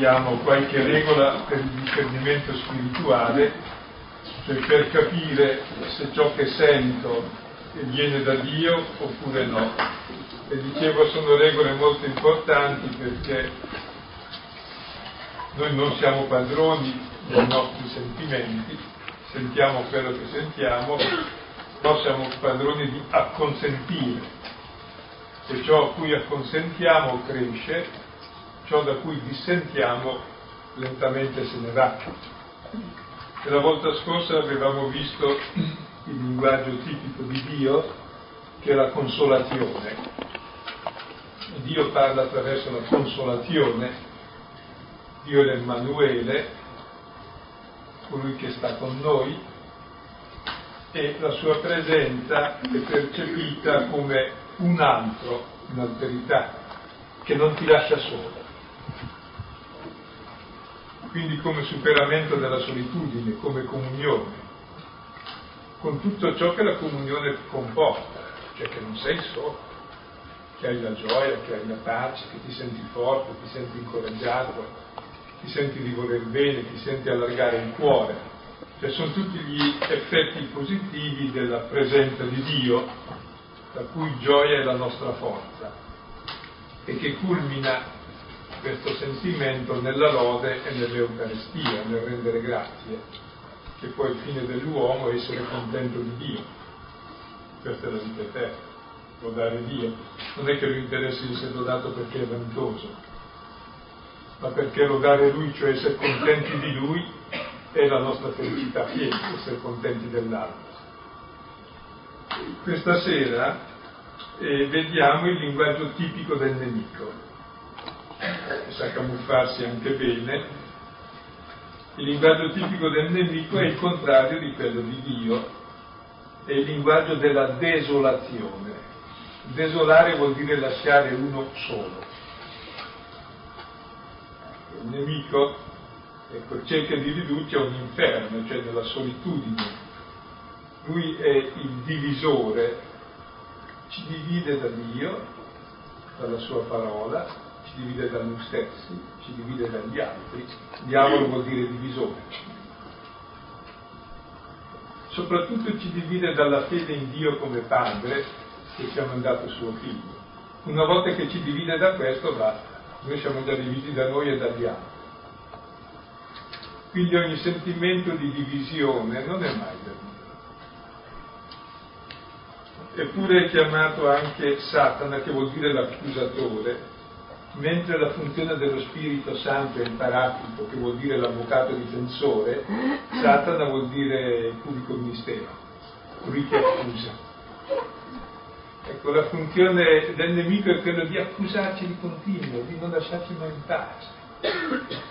diamo qualche regola per il discernimento spirituale, cioè per capire se ciò che sento viene da Dio oppure no. E dicevo sono regole molto importanti perché noi non siamo padroni dei nostri sentimenti, sentiamo quello che sentiamo, però siamo padroni di acconsentire. E ciò a cui acconsentiamo cresce, ciò da cui dissentiamo lentamente se ne va. E la volta scorsa avevamo visto il linguaggio tipico di Dio, che è la consolazione. Dio parla attraverso la consolazione, Dio è l'Emmanuele, colui che sta con noi e la sua presenza è percepita come un altro, un'alterità, che non ti lascia solo. Quindi come superamento della solitudine, come comunione, con tutto ciò che la comunione comporta, cioè che non sei solo, che hai la gioia, che hai la pace, che ti senti forte, ti senti incoraggiato, ti senti di voler bene, ti senti allargare il cuore. Cioè sono tutti gli effetti positivi della presenza di Dio, la cui gioia è la nostra forza e che culmina questo sentimento nella lode e nell'Eucaristia, nel rendere grazie, che poi il fine dell'uomo è essere contento di Dio. Questa è la vita eterna, lodare Dio. Non è che lui interessi di essere lodato perché è vantoso, ma perché lodare Lui, cioè essere contenti di Lui, è la nostra felicità piena, essere contenti dell'altro. Questa sera eh, vediamo il linguaggio tipico del nemico, sa camuffarsi anche bene. Il linguaggio tipico del nemico è il contrario di quello di Dio, è il linguaggio della desolazione. Desolare vuol dire lasciare uno solo il nemico ecco, cerca di ridurci a un inferno, cioè nella solitudine. Lui è il divisore, ci divide da Dio, dalla sua parola, ci divide da noi stessi, ci divide dagli altri. Diavolo vuol dire divisore. Soprattutto ci divide dalla fede in Dio come Padre che ci ha mandato suo figlio. Una volta che ci divide da questo basta noi siamo già divisi da noi e dagli altri. Quindi ogni sentimento di divisione non è mai da Dio. Eppure è chiamato anche Satana, che vuol dire l'accusatore, mentre la funzione dello Spirito Santo è il paraclito, che vuol dire l'avvocato difensore, Satana vuol dire il pubblico ministero, colui che accusa. Ecco, la funzione del nemico è quella di accusarci di continuo, di non lasciarci mai in pace,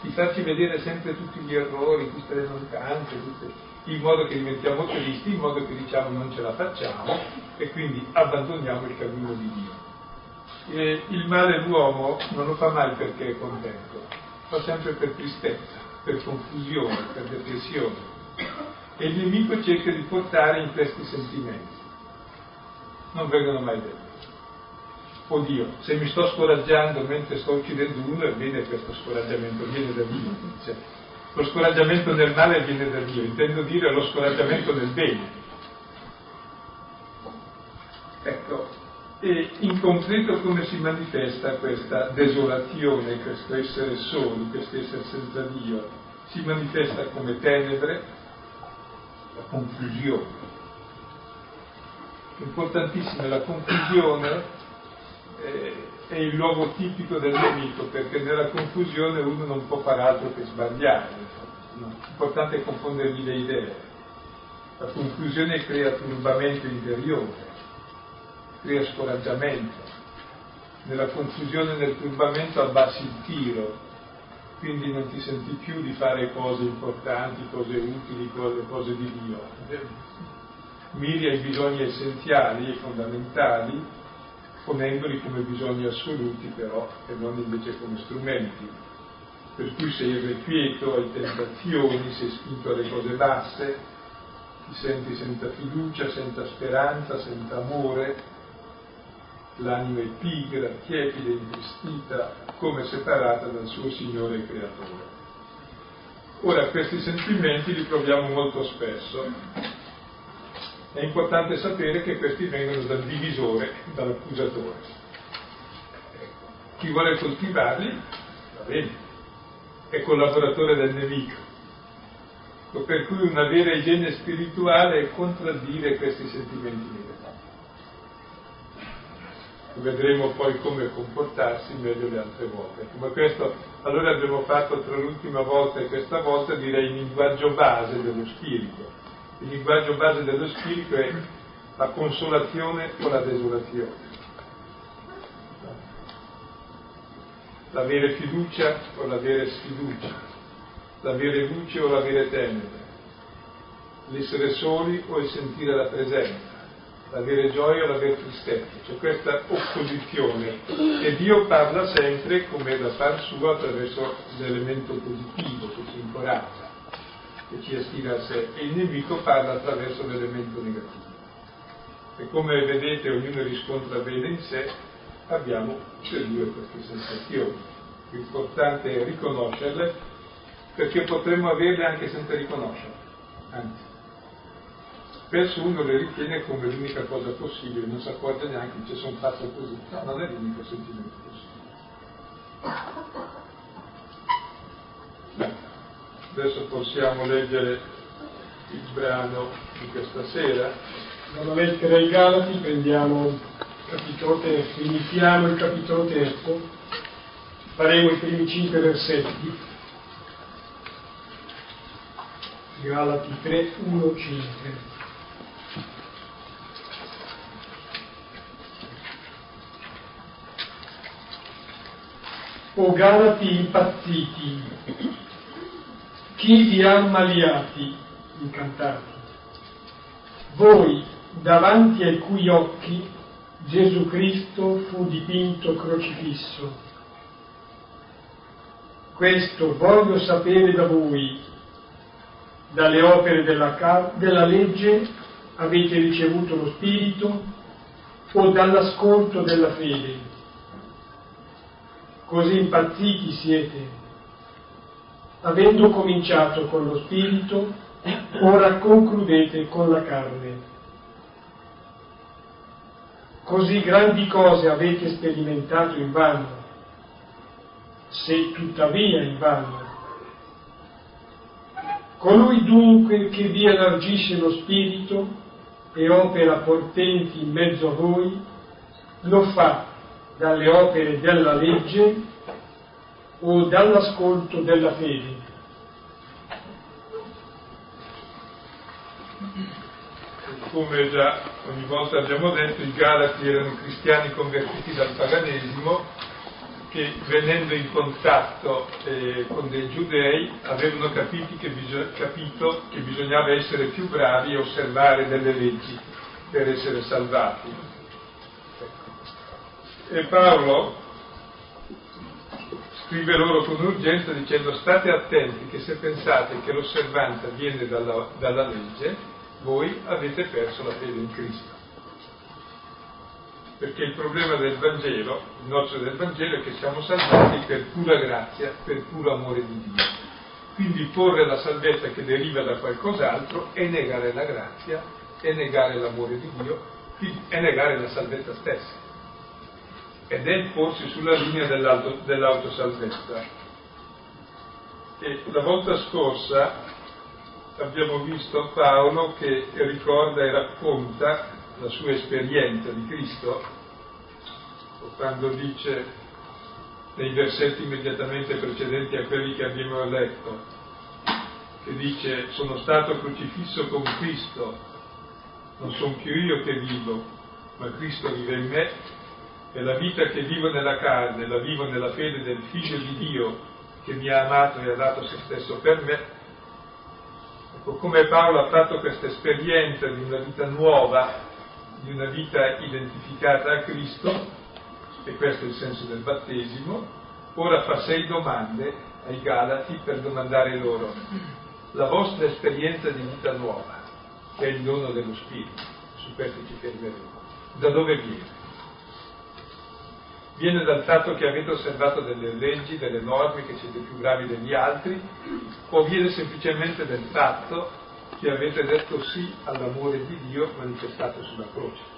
di farci vedere sempre tutti gli errori, tutte le mancanze, tutte, in modo che diventiamo tristi, in modo che diciamo non ce la facciamo e quindi abbandoniamo il cammino di Dio. E il male l'uomo non lo fa mai perché è contento, fa sempre per tristezza, per confusione, per depressione. E il nemico cerca di portare in questi sentimenti non vengono mai detti. Oddio, se mi sto scoraggiando mentre sto uccidendo uno, ebbene questo scoraggiamento viene da Dio. Cioè, lo scoraggiamento nel male viene da Dio, intendo dire lo scoraggiamento nel bene. Ecco, e in concreto come si manifesta questa desolazione, questo essere soli, questo essere senza Dio? Si manifesta come tenebre, la confusione, importantissima la confusione eh, è il luogo tipico del nemico perché nella confusione uno non può fare altro che sbagliare l'importante è confondergli le idee. La confusione crea turbamento interiore crea scoraggiamento nella confusione e nel turbamento abbassi il tiro quindi non ti senti più di fare cose importanti, cose utili, cose, cose di Dio miri ai bisogni essenziali e fondamentali, ponendoli come bisogni assoluti però e non invece come strumenti. Per cui sei irrequieto, hai tentazioni, sei spinto alle cose basse, ti senti senza fiducia, senza speranza, senza amore, l'anima è pigra, tiepida, intristita, come separata dal suo Signore e Creatore. Ora, questi sentimenti li proviamo molto spesso. È importante sapere che questi vengono dal divisore, dall'accusatore. Chi vuole coltivarli, va bene, è collaboratore del nemico. Per cui una vera igiene spirituale è contraddire questi sentimenti negativi vedremo poi come comportarsi meglio le altre volte. Ma questo, allora abbiamo fatto tra l'ultima volta e questa volta direi il linguaggio base dello spirito. Il linguaggio base dello spirito è la consolazione o la desolazione. L'avere fiducia o l'avere sfiducia, l'avere luce o l'avere tenebre, l'essere soli o il sentire la presenza l'avere gioia o l'avere tristezza, c'è questa opposizione e Dio parla sempre come da par sua attraverso l'elemento positivo che ci incoraggia, che ci aspira a sé e il nemico parla attraverso l'elemento negativo. E come vedete ognuno riscontra bene in sé, abbiamo tutte e due queste sensazioni. L'importante è riconoscerle perché potremmo averle anche senza riconoscerle, anzi spesso uno le ritiene come l'unica cosa possibile, non si accorge neanche che sono fatto così. No, non è l'unico sentimento possibile. Adesso possiamo leggere il brano di questa sera. Dalla lettera ai Galati prendiamo il capitolo terzo, iniziamo il capitolo terzo, faremo i primi cinque versetti. Galati 3, 1, 5. O Galati impazziti, chi vi ha ammaliati, incantati? Voi, davanti ai cui occhi Gesù Cristo fu dipinto crocifisso. Questo voglio sapere da voi, dalle opere della, della legge avete ricevuto lo Spirito o dall'ascolto della fede? Così impazziti siete. Avendo cominciato con lo spirito, ora concludete con la carne. Così grandi cose avete sperimentato in vano, se tuttavia in vano. Colui dunque che vi elargisce lo spirito e opera portenti in mezzo a voi, lo fa dalle opere della legge o dall'ascolto della fede. Come già ogni volta abbiamo detto, i Galati erano cristiani convertiti dal paganesimo che venendo in contatto eh, con dei giudei avevano che bisog- capito che bisognava essere più bravi a osservare delle leggi per essere salvati e Paolo scrive loro con urgenza dicendo state attenti che se pensate che l'osservanza viene dalla, dalla legge, voi avete perso la fede in Cristo. Perché il problema del Vangelo, il nostro del Vangelo, è che siamo salvati per pura grazia, per puro amore di Dio. Quindi porre la salvezza che deriva da qualcos'altro è negare la grazia, è negare l'amore di Dio, è negare la salvezza stessa ed è porsi sulla linea dell'auto, dell'autosalvezza. E la volta scorsa abbiamo visto Paolo che ricorda e racconta la sua esperienza di Cristo, quando dice nei versetti immediatamente precedenti a quelli che abbiamo letto, che dice sono stato crocifisso con Cristo, non sono più io che vivo, ma Cristo vive in me e la vita che vivo nella carne, la vivo nella fede del Figlio di Dio che mi ha amato e ha dato se stesso per me. Ecco, come Paolo ha fatto questa esperienza di una vita nuova, di una vita identificata a Cristo, e questo è il senso del battesimo, ora fa sei domande ai Galati per domandare loro la vostra esperienza di vita nuova, che è il dono dello Spirito, su questo ci fermeremo. Da dove viene? Viene dal fatto che avete osservato delle leggi, delle norme, che siete più bravi degli altri, o viene semplicemente dal fatto che avete detto sì all'amore di Dio manifestato sulla croce.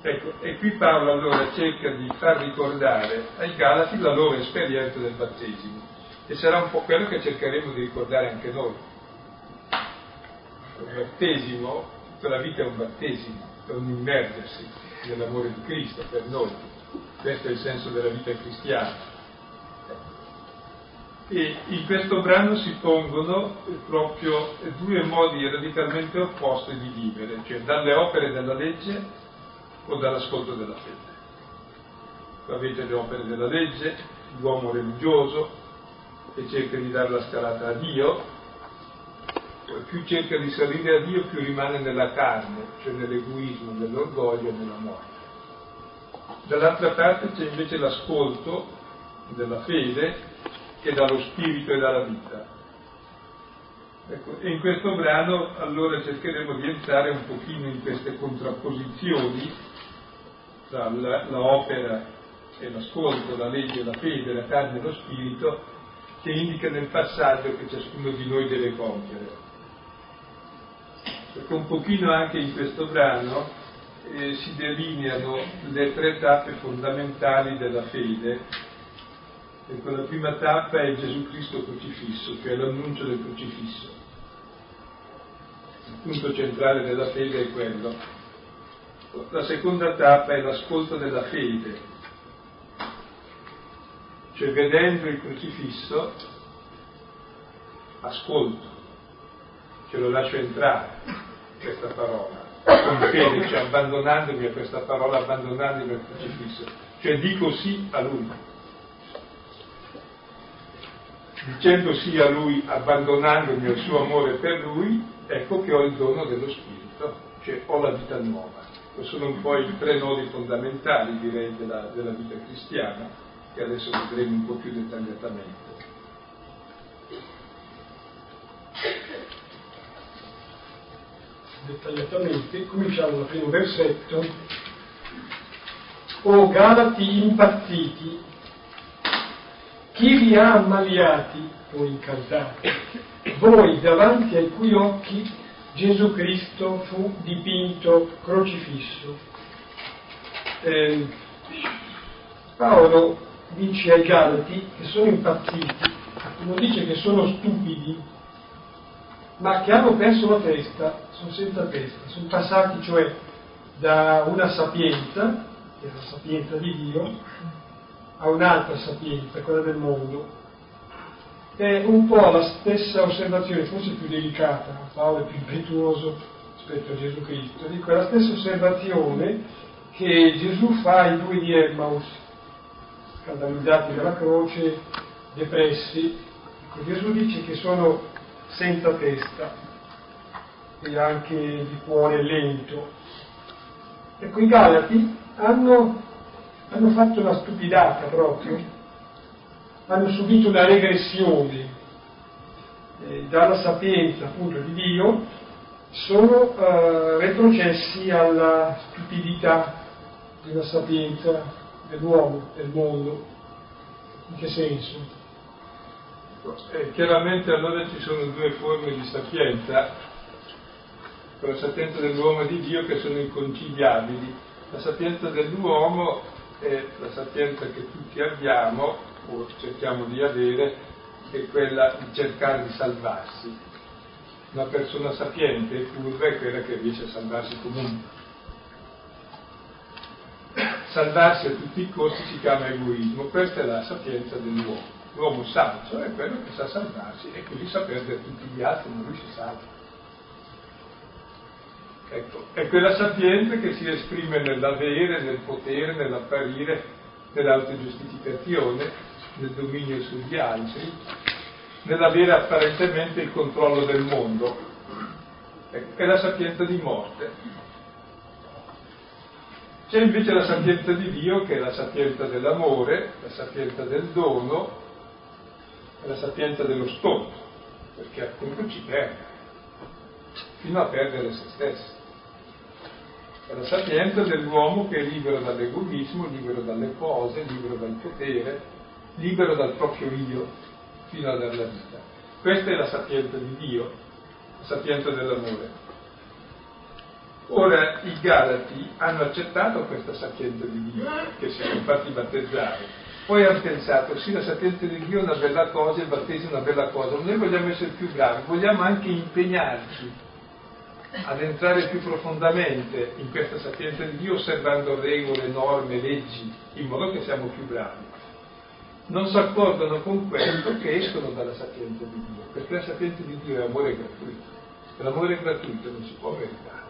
Ecco, e qui Paolo allora cerca di far ricordare ai Galati la loro esperienza del battesimo e sarà un po' quello che cercheremo di ricordare anche noi. Il battesimo, tutta la vita è un battesimo, è un immergersi nell'amore di Cristo per noi. Questo è il senso della vita cristiana. E in questo brano si pongono proprio due modi radicalmente opposti di vivere, cioè dalle opere della legge o dall'ascolto della fede. Avete le opere della legge, l'uomo religioso che cerca di dare la scalata a Dio, più cerca di salire a Dio più rimane nella carne, cioè nell'egoismo, nell'orgoglio e nella morte. Dall'altra parte c'è invece l'ascolto della fede che dà lo spirito e dà la vita. Ecco, e in questo brano allora cercheremo di entrare un pochino in queste contrapposizioni tra l'opera e l'ascolto, la legge e la fede, la carne e lo spirito, che indicano il passaggio che ciascuno di noi deve compiere. Perché un pochino anche in questo brano eh, si delineano le tre tappe fondamentali della fede. Ecco, la prima tappa è Gesù Cristo crocifisso, cioè l'annuncio del crocifisso. Il punto centrale della fede è quello. La seconda tappa è l'ascolto della fede, cioè vedendo il crocifisso, ascolto, ce lo lascio entrare, questa parola, con fede, cioè abbandonandomi a questa parola, abbandonandomi al crocifisso, cioè dico sì a lui. Dicendo sì a lui, abbandonandomi al suo amore per lui, ecco che ho il dono dello Spirito, cioè ho la vita nuova sono un po' i tre nodi fondamentali, direi, della, della vita cristiana, che adesso vedremo un po' più dettagliatamente. Dettagliatamente, cominciamo dal primo versetto. O Galati impazziti, chi vi ha ammaliati o incantati? Voi davanti ai cui occhi Gesù Cristo fu dipinto crocifisso. Eh, Paolo dice ai Galati che sono impazziti, non dice che sono stupidi, ma che hanno perso la testa, sono senza testa, sono passati cioè da una sapienza, che è la sapienza di Dio, a un'altra sapienza, quella del mondo, è un po' la stessa osservazione, forse più delicata, Paolo è più impetuoso rispetto a Gesù Cristo, dico è la stessa osservazione che Gesù fa ai due di Emmaus, scandalizzati dalla croce, depressi. Ecco, Gesù dice che sono senza testa e anche di cuore lento. Ecco, i Galati hanno, hanno fatto una stupidata proprio, hanno subito una regressione eh, dalla sapienza appunto di Dio, sono eh, retrocessi alla stupidità della sapienza dell'uomo, del mondo. In che senso? Eh, chiaramente allora ci sono due forme di sapienza, la sapienza dell'uomo e di Dio che sono inconciliabili. La sapienza dell'uomo è la sapienza che tutti abbiamo, o cerchiamo di avere, è quella di cercare di salvarsi. Una persona sapiente e furba è quella che riesce a salvarsi comunque. Salvarsi a tutti i costi si chiama egoismo, questa è la sapienza dell'uomo. L'uomo saggio è quello che sa salvarsi e quindi sa perdere tutti gli altri, ma lui si salva. Ecco, è quella sapienza che si esprime nell'avere, nel potere, nell'apparire, nell'autogiustificazione, nel dominio sugli altri, nell'avere apparentemente il controllo del mondo. Ecco, è la sapienza di morte. C'è invece la sapienza di Dio che è la sapienza dell'amore, la sapienza del dono, la sapienza dello stolto, perché appunto ci perde, fino a perdere se stesso. È la sapienza dell'uomo che è libero dall'egoismo, libero dalle cose, libero dal potere, libero dal proprio io, fino a dare la vita. Questa è la sapienza di Dio, la sapienza dell'amore. Ora i Galati hanno accettato questa sapienza di Dio, che si sono fatti battezzare, poi hanno pensato, sì, la sapienza di Dio è una bella cosa, il battesimo è una bella cosa, ma noi vogliamo essere più bravi, vogliamo anche impegnarci ad entrare più profondamente in questa sapienza di Dio, osservando regole, norme, leggi, in modo che siamo più bravi. Non si accordano con questo che escono dalla sapienza di Dio, perché la sapienza di Dio è amore gratuito. L'amore gratuito non si può meritare.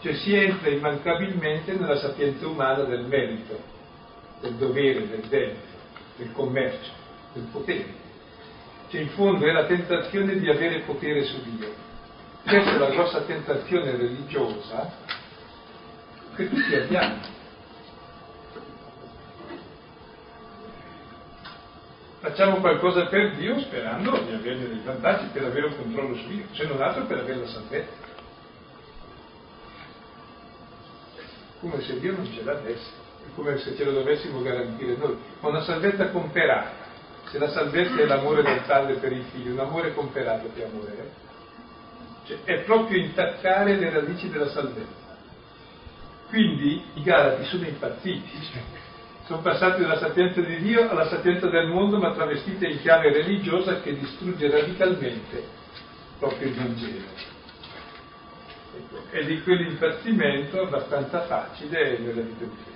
Cioè si entra immancabilmente nella sapienza umana del merito, del dovere, del debito del commercio, del potere. Cioè in fondo è la tentazione di avere potere su Dio. Questa è la grossa tentazione religiosa che tutti abbiamo. Facciamo qualcosa per Dio sperando di avere dei vantaggi, per avere un controllo su Dio, se non altro per avere la salvezza. Come se Dio non ce l'avesse come se ce lo dovessimo garantire noi, ma una salvezza comperata. Se la salvezza è l'amore del padre per i figli, un amore comperato che amore è. Cioè, è proprio intaccare le radici della salvezza. Quindi i Galati sono impazziti, sono passati dalla sapienza di Dio alla sapienza del mondo, ma travestita in chiave religiosa che distrugge radicalmente proprio il Vangelo. Ecco, e di quell'impazzimento abbastanza facile nella vita di fede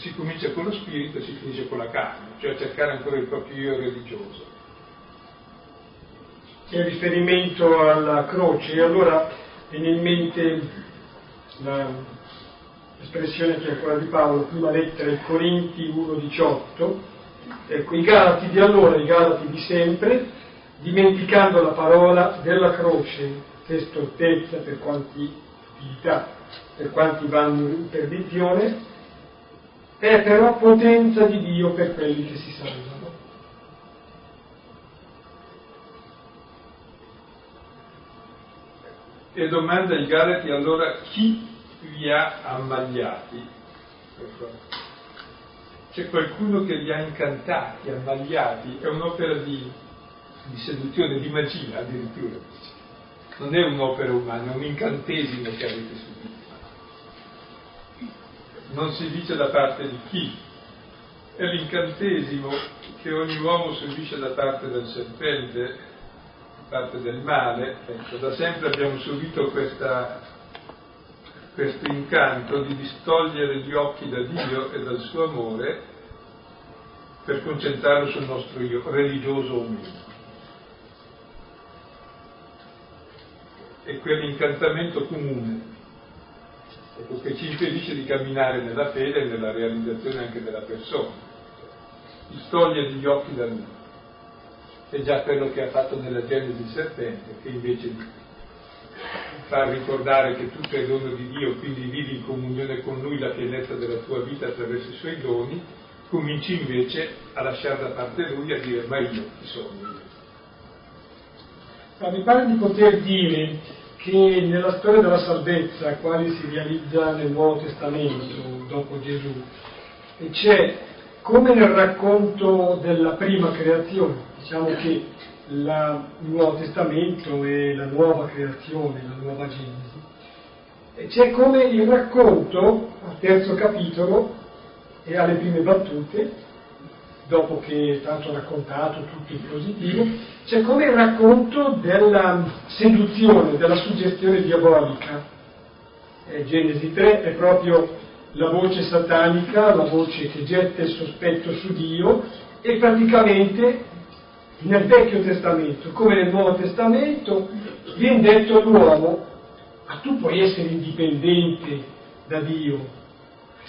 si comincia con lo spirito e si finisce con la carne, cioè cercare ancora il proprio io religioso. In riferimento alla croce, allora viene in mente l'espressione che è quella di Paolo, prima lettera ai Corinti 1,18, ecco, i Galati di allora, i Galati di sempre, dimenticando la parola della croce, che stortezza per quanti utilità, per quanti vanno in perdizione, è però potenza di Dio per quelli che si salvano. E domanda ai Galati allora chi vi ha ammagliati? C'è qualcuno che li ha incantati, ammagliati, è un'opera di, di seduzione, di magia addirittura. Non è un'opera umana, è un incantesimo che avete subito non si dice da parte di chi, è l'incantesimo che ogni uomo subisce da parte del serpente, parte del male. Ecco, da sempre abbiamo subito questo incanto di distogliere gli occhi da Dio e dal suo amore per concentrarlo sul nostro io, religioso o meno. E quell'incantamento comune ecco, che ci impedisce di camminare nella fede e nella realizzazione anche della persona. Ci toglie gli occhi da lui. È già quello che ha fatto nella Genesi il serpente, che invece far ricordare che tutto è dono di Dio, quindi vivi in comunione con Lui la pienezza della tua vita attraverso i suoi doni, cominci invece a lasciare da parte Lui e a dire ma io chi sono? Ma mi pare di poter dire che nella storia della salvezza, quale si realizza nel Nuovo Testamento dopo Gesù, c'è come nel racconto della prima creazione, diciamo che la, il Nuovo Testamento è la nuova creazione, la nuova Genesi, e c'è come il racconto al terzo capitolo e alle prime battute dopo che è stato raccontato tutto in positivo, c'è come il racconto della seduzione, della suggestione diabolica. Eh, Genesi 3 è proprio la voce satanica, la voce che getta il sospetto su Dio e praticamente nel Vecchio Testamento, come nel Nuovo Testamento, viene detto all'uomo, ma tu puoi essere indipendente da Dio,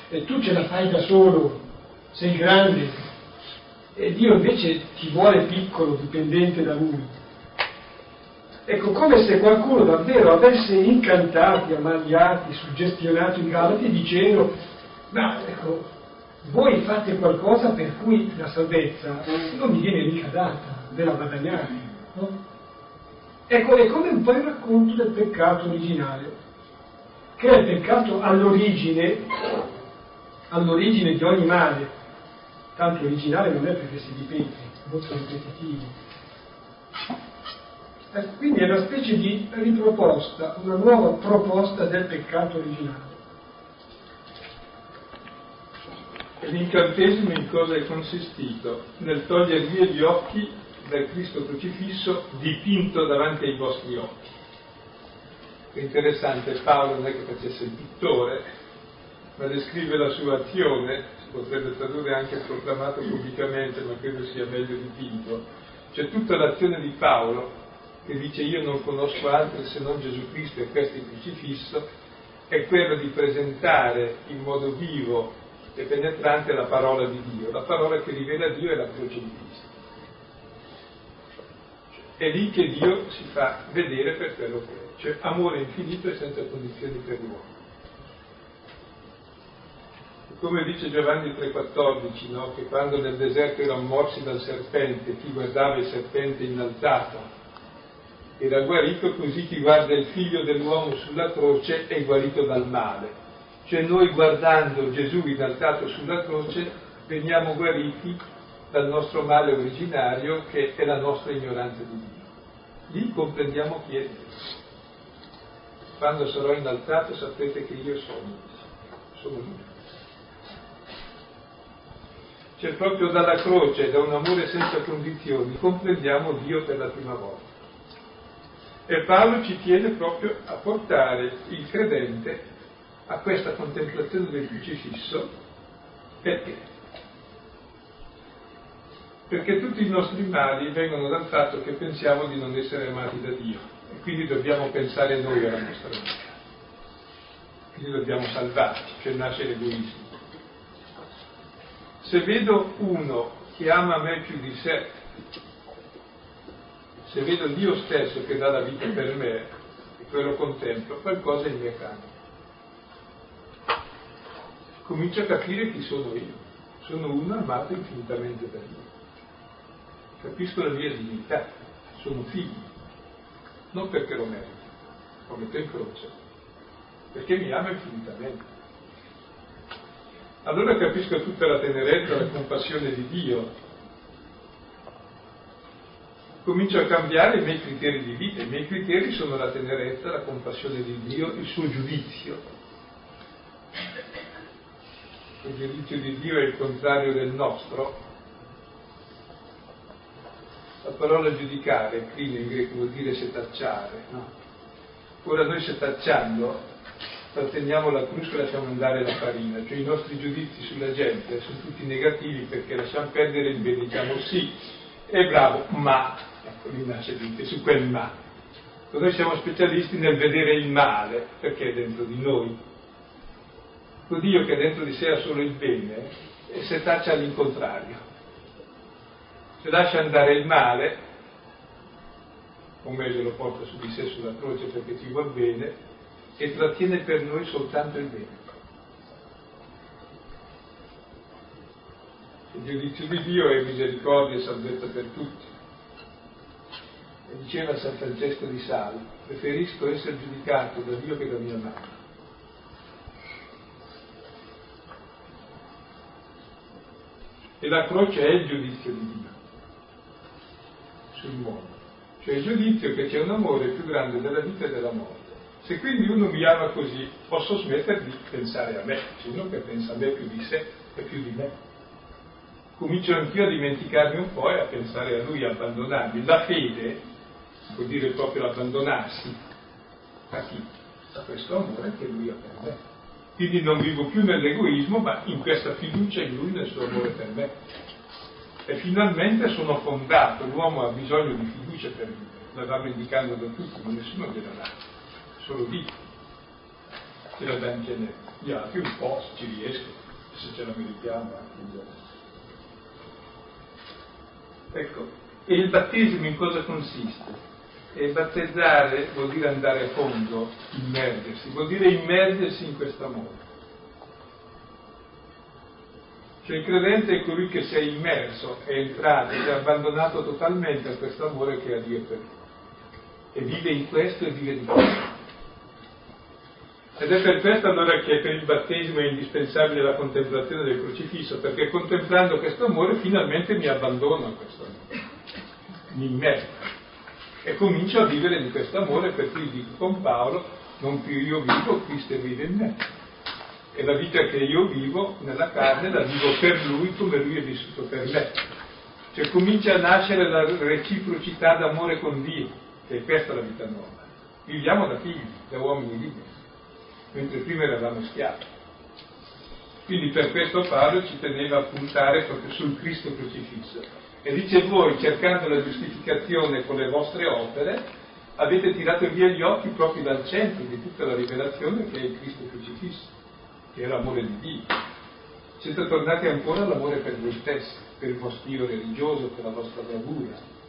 e tu ce la fai da solo, sei grande, e Dio invece ti vuole piccolo, dipendente da Lui. Ecco, come se qualcuno davvero avesse incantati, ammagliati, suggestionato i Galati dicendo, ma ecco, voi fate qualcosa per cui la salvezza non mi viene mica data, ve la guadagnate. No? Ecco, è come un po' il racconto del peccato originale. che è il peccato all'origine, all'origine di ogni male, tanto originale non è perché si ripete, molto ripetitivo. Eh, quindi è una specie di riproposta, una nuova proposta del peccato originale. L'incantesimo in cosa è consistito? Nel togliere via gli occhi dal Cristo crocifisso dipinto davanti ai vostri occhi. È interessante, Paolo non è che facesse il pittore, ma descrive la sua azione, si potrebbe tradurre anche proclamato pubblicamente, ma credo sia meglio dipinto. C'è tutta l'azione di Paolo che dice io non conosco altro se non Gesù Cristo e questo crocifisso, è quello di presentare in modo vivo e penetrante la parola di Dio. La parola che rivela Dio è la croce di Cristo. È lì che Dio si fa vedere per quello che è, cioè amore infinito e senza condizioni per l'uomo. Come dice Giovanni 3,14, no? che quando nel deserto erano morsi dal serpente, chi guardava il serpente innalzato era guarito, così chi guarda il figlio dell'uomo sulla croce è guarito dal male. Cioè noi guardando Gesù innalzato sulla croce veniamo guariti dal nostro male originario che è la nostra ignoranza di Dio. Lì comprendiamo chi è Dio. Quando sarò innalzato sapete che io sono, sono Dio. Cioè proprio dalla croce, da un amore senza condizioni, comprendiamo Dio per la prima volta. E Paolo ci tiene proprio a portare il credente a questa contemplazione del crucifisso perché? Perché tutti i nostri mali vengono dal fatto che pensiamo di non essere amati da Dio e quindi dobbiamo pensare noi alla nostra vita. Quindi dobbiamo salvarci, cioè nasce l'egoismo. Se vedo uno che ama me più di sé, se vedo Dio stesso che dà la vita per me e quello contemplo, qualcosa in me cambia comincio a capire chi sono io. Sono uno amato infinitamente da Dio. Capisco la mia dignità, sono figlio, non perché lo merito, lo metto in croce, perché mi ama infinitamente. Allora capisco tutta la tenerezza, la compassione di Dio. Comincio a cambiare i miei criteri di vita. I miei criteri sono la tenerezza, la compassione di Dio, il suo giudizio, il giudizio di Dio è il contrario del nostro, la parola giudicare, qui in greco vuol dire setacciare, no? Ora noi setacciando tratteniamo la crusca e lasciamo andare la farina, cioè i nostri giudizi sulla gente sono tutti negativi perché lasciamo perdere il bene, diciamo sì, è bravo, ma, ecco lì nasce dite, su quel ma. Noi siamo specialisti nel vedere il male perché è dentro di noi, Dio che dentro di sé ha solo il bene e se taccia all'incontrario. Se lascia andare il male, o meglio lo porta su di sé sulla croce perché ci vuol bene, e trattiene per noi soltanto il bene. Il giudizio di Dio è misericordia e salvezza per tutti. E diceva San Francesco di Sali, preferisco essere giudicato da Dio che da mia madre. E la croce è il giudizio di Dio sul mondo. Cioè il giudizio che c'è un amore più grande della vita e della morte. Se quindi uno mi ama così, posso smettere di pensare a me, c'è uno che pensa a me più di sé e più di me. Comincio anch'io a dimenticarmi un po' e a pensare a lui, a abbandonarmi. La fede vuol dire proprio abbandonarsi a chi? A questo amore che lui ha per me. Quindi non vivo più nell'egoismo, ma in questa fiducia in Lui, nel suo amore per me. E finalmente sono fondato, l'uomo ha bisogno di fiducia per vivere, la vanno indicando da tutti, ma nessuno gliela dà, solo Dio ce la dà in genere. Gli altri un po' se ci riesco, se ce la meritiamo. Ecco, e il battesimo in cosa consiste? E battezzare vuol dire andare a fondo, immergersi, vuol dire immergersi in questo amore. Cioè il credente è colui che si è immerso, è entrato, si è abbandonato totalmente a questo amore che ha Dio per lui. E vive in questo e vive di questo. Ed è per questo allora che per il battesimo è indispensabile la contemplazione del crocifisso, perché contemplando questo amore finalmente mi abbandono a questo amore, mi immergo e comincio a vivere di questo amore, per cui dico con Paolo, non più io vivo, Cristo vive in me. E la vita che io vivo nella carne la vivo per Lui come Lui è vissuto per me. Cioè comincia a nascere la reciprocità d'amore con Dio, che è questa la vita nuova. Viviamo da figli, da uomini liberi, mentre prima eravamo schiavi. Quindi per questo Paolo ci teneva a puntare proprio sul Cristo crocifisso. E dice voi, cercando la giustificazione con le vostre opere, avete tirato via gli occhi proprio dal centro di tutta la rivelazione che è il Cristo crocifisso, che è l'amore di Dio. Siete tornati ancora all'amore per voi stessi, per il vostro io religioso, per la vostra bravura,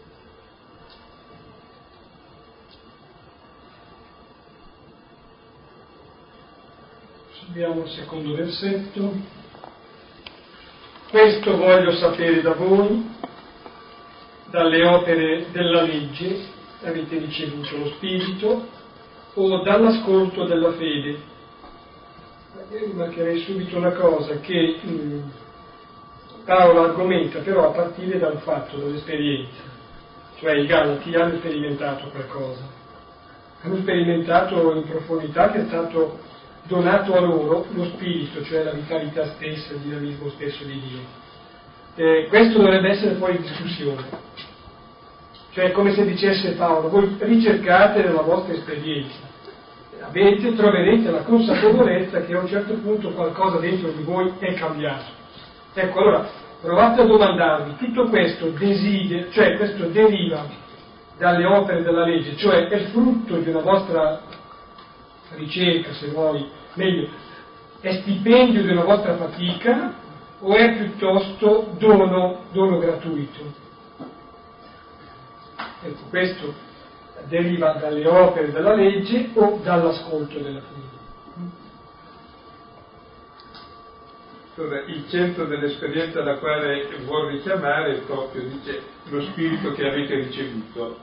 Abbiamo il secondo versetto. Questo voglio sapere da voi, dalle opere della legge avete ricevuto lo Spirito o dall'ascolto della fede. Io rimarcherei subito una cosa che mh, mm, Paolo argomenta però a partire dal fatto, dall'esperienza, cioè i Galati hanno sperimentato qualcosa, hanno sperimentato in profondità che è stato donato a loro lo spirito, cioè la vitalità stessa, il dinamismo stesso di Dio. Eh, questo dovrebbe essere fuori discussione. Cioè è come se dicesse Paolo, voi ricercate nella vostra esperienza, avete, troverete la consapevolezza che a un certo punto qualcosa dentro di voi è cambiato. Ecco, allora provate a domandarvi, tutto questo desiderio, cioè questo deriva dalle opere della legge, cioè è frutto di una vostra ricerca, se vuoi, meglio, è stipendio di una vostra fatica o è piuttosto dono, dono gratuito? Ecco, questo deriva dalle opere della legge o dall'ascolto della fede. Il centro dell'esperienza alla quale vuol richiamare è proprio, dice, lo spirito che avete ricevuto.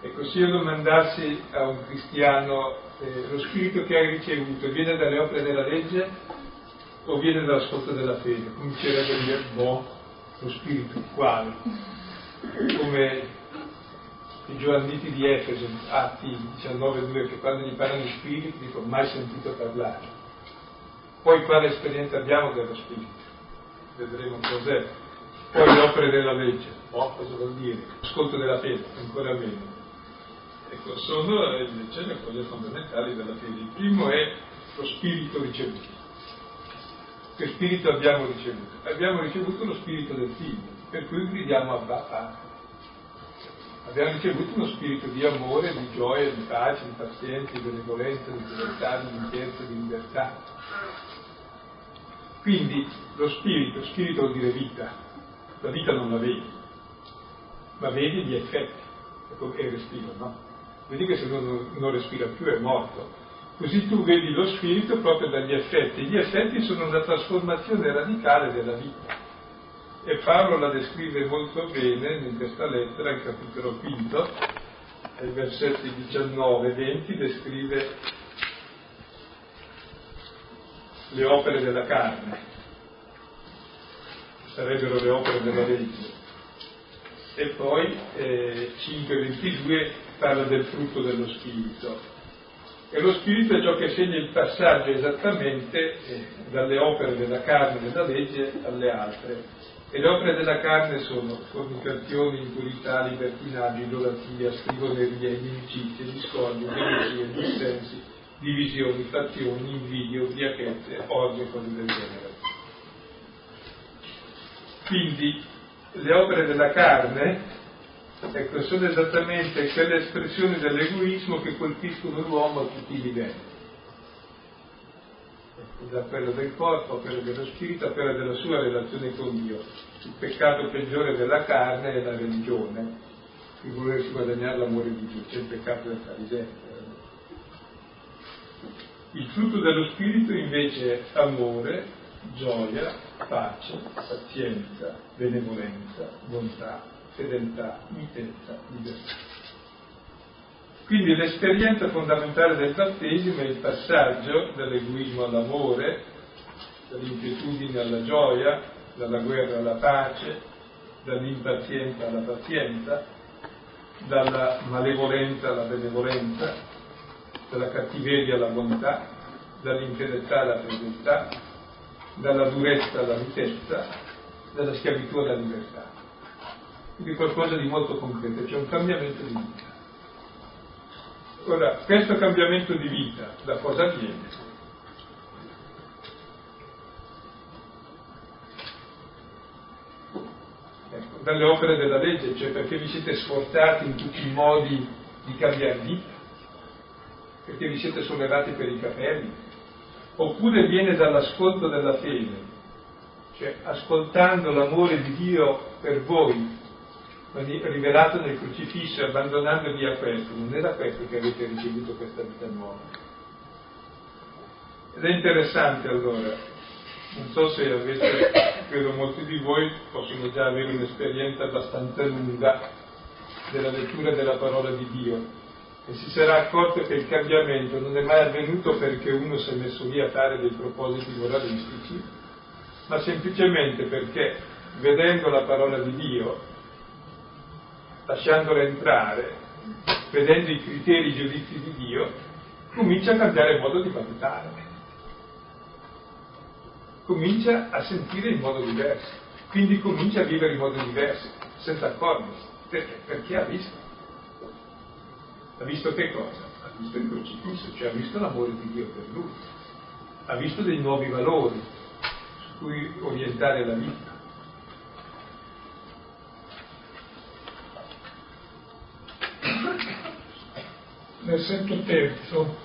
Ecco, se io domandassi a un cristiano eh, lo spirito che hai ricevuto viene dalle opere della legge o viene dall'ascolto della fede? Comincerebbe a dire, boh, lo spirito quale? Come i giovanniti di Efeso, Atti 19.2, che quando gli parlano di spirito dicono mai sentito parlare. Poi quale esperienza abbiamo dello spirito? Vedremo cos'è. Poi le opere della legge, oh, cosa vuol dire? Ascolto della fede, ancora meno. Ecco, sono invece le cose fondamentali della fede. Il primo è lo spirito ricevuto. Che spirito abbiamo ricevuto? Abbiamo ricevuto lo spirito del figlio, per cui gridiamo a Padre. Abbiamo ricevuto uno spirito di amore, di gioia, di pace, di pazienza, di benevolenza, di fedeltà, di limpiezza, di libertà. Quindi lo spirito, spirito vuol dire vita, la vita non la vedi, ma vedi gli effetti, e il respiro, no? vedi che se uno non respira più è morto. Così tu vedi lo spirito proprio dagli effetti. Gli effetti sono una trasformazione radicale della vita. E Paolo la descrive molto bene in questa lettera, il capitolo quinto, ai versetti 19 e 20, descrive le opere della carne, sarebbero le opere della legge. E poi eh, 5 e 22 parla del frutto dello Spirito. E lo Spirito è ciò che segna il passaggio esattamente eh, dalle opere della carne e della legge alle altre. E le opere della carne sono fornicazioni, impurità, libertinaggio, idolatria, scrivoneria, inimicizie, discordia, eresie, dissensi, divisioni, fazioni, invidie, ubriachezze, orge e cose del genere. Quindi le opere della carne Ecco, sono esattamente quelle espressioni dell'egoismo che colpiscono l'uomo a tutti i livelli. Da quello del corpo a quello dello spirito a quello della sua relazione con Dio. Il peccato peggiore della carne è la religione, il volersi guadagnare l'amore di Dio, c'è il peccato del fariseo. Il frutto dello spirito invece è amore, gioia, pace, pazienza, benevolenza, bontà, fedeltà, mitezza, libertà. Quindi l'esperienza fondamentale del battesimo è il passaggio dall'egoismo all'amore, dall'inquietudine alla gioia, dalla guerra alla pace, dall'impazienza alla pazienza, dalla malevolenza alla benevolenza, dalla cattiveria alla bontà, dall'infedeltà alla fedeltà, dalla durezza alla mitezza, dalla schiavitù alla libertà. Quindi qualcosa di molto concreto, c'è un cambiamento di vita. Ora, questo cambiamento di vita da cosa viene? Ecco, dalle opere della legge, cioè perché vi siete sforzati in tutti i modi di cambiare vita, perché vi siete sollevati per i capelli, oppure viene dall'ascolto della fede, cioè ascoltando l'amore di Dio per voi, rivelato nel crocifisso abbandonandovi a questo, non da questo che avete ricevuto questa vita nuova. Ed è interessante allora, non so se avete, credo molti di voi possono già avere un'esperienza abbastanza lunga della lettura della parola di Dio e si sarà accorto che il cambiamento non è mai avvenuto perché uno si è messo lì a fare dei propositi moralistici, ma semplicemente perché vedendo la parola di Dio lasciandola entrare, vedendo i criteri, i giudizi di Dio, comincia a cambiare modo di valutare, comincia a sentire in modo diverso, quindi comincia a vivere in modo diverso, senza accorgersi, perché? Perché ha visto. Ha visto che cosa? Ha visto il crocifisso, cioè ha visto l'amore di Dio per lui, ha visto dei nuovi valori su cui orientare la vita. Versetto terzo,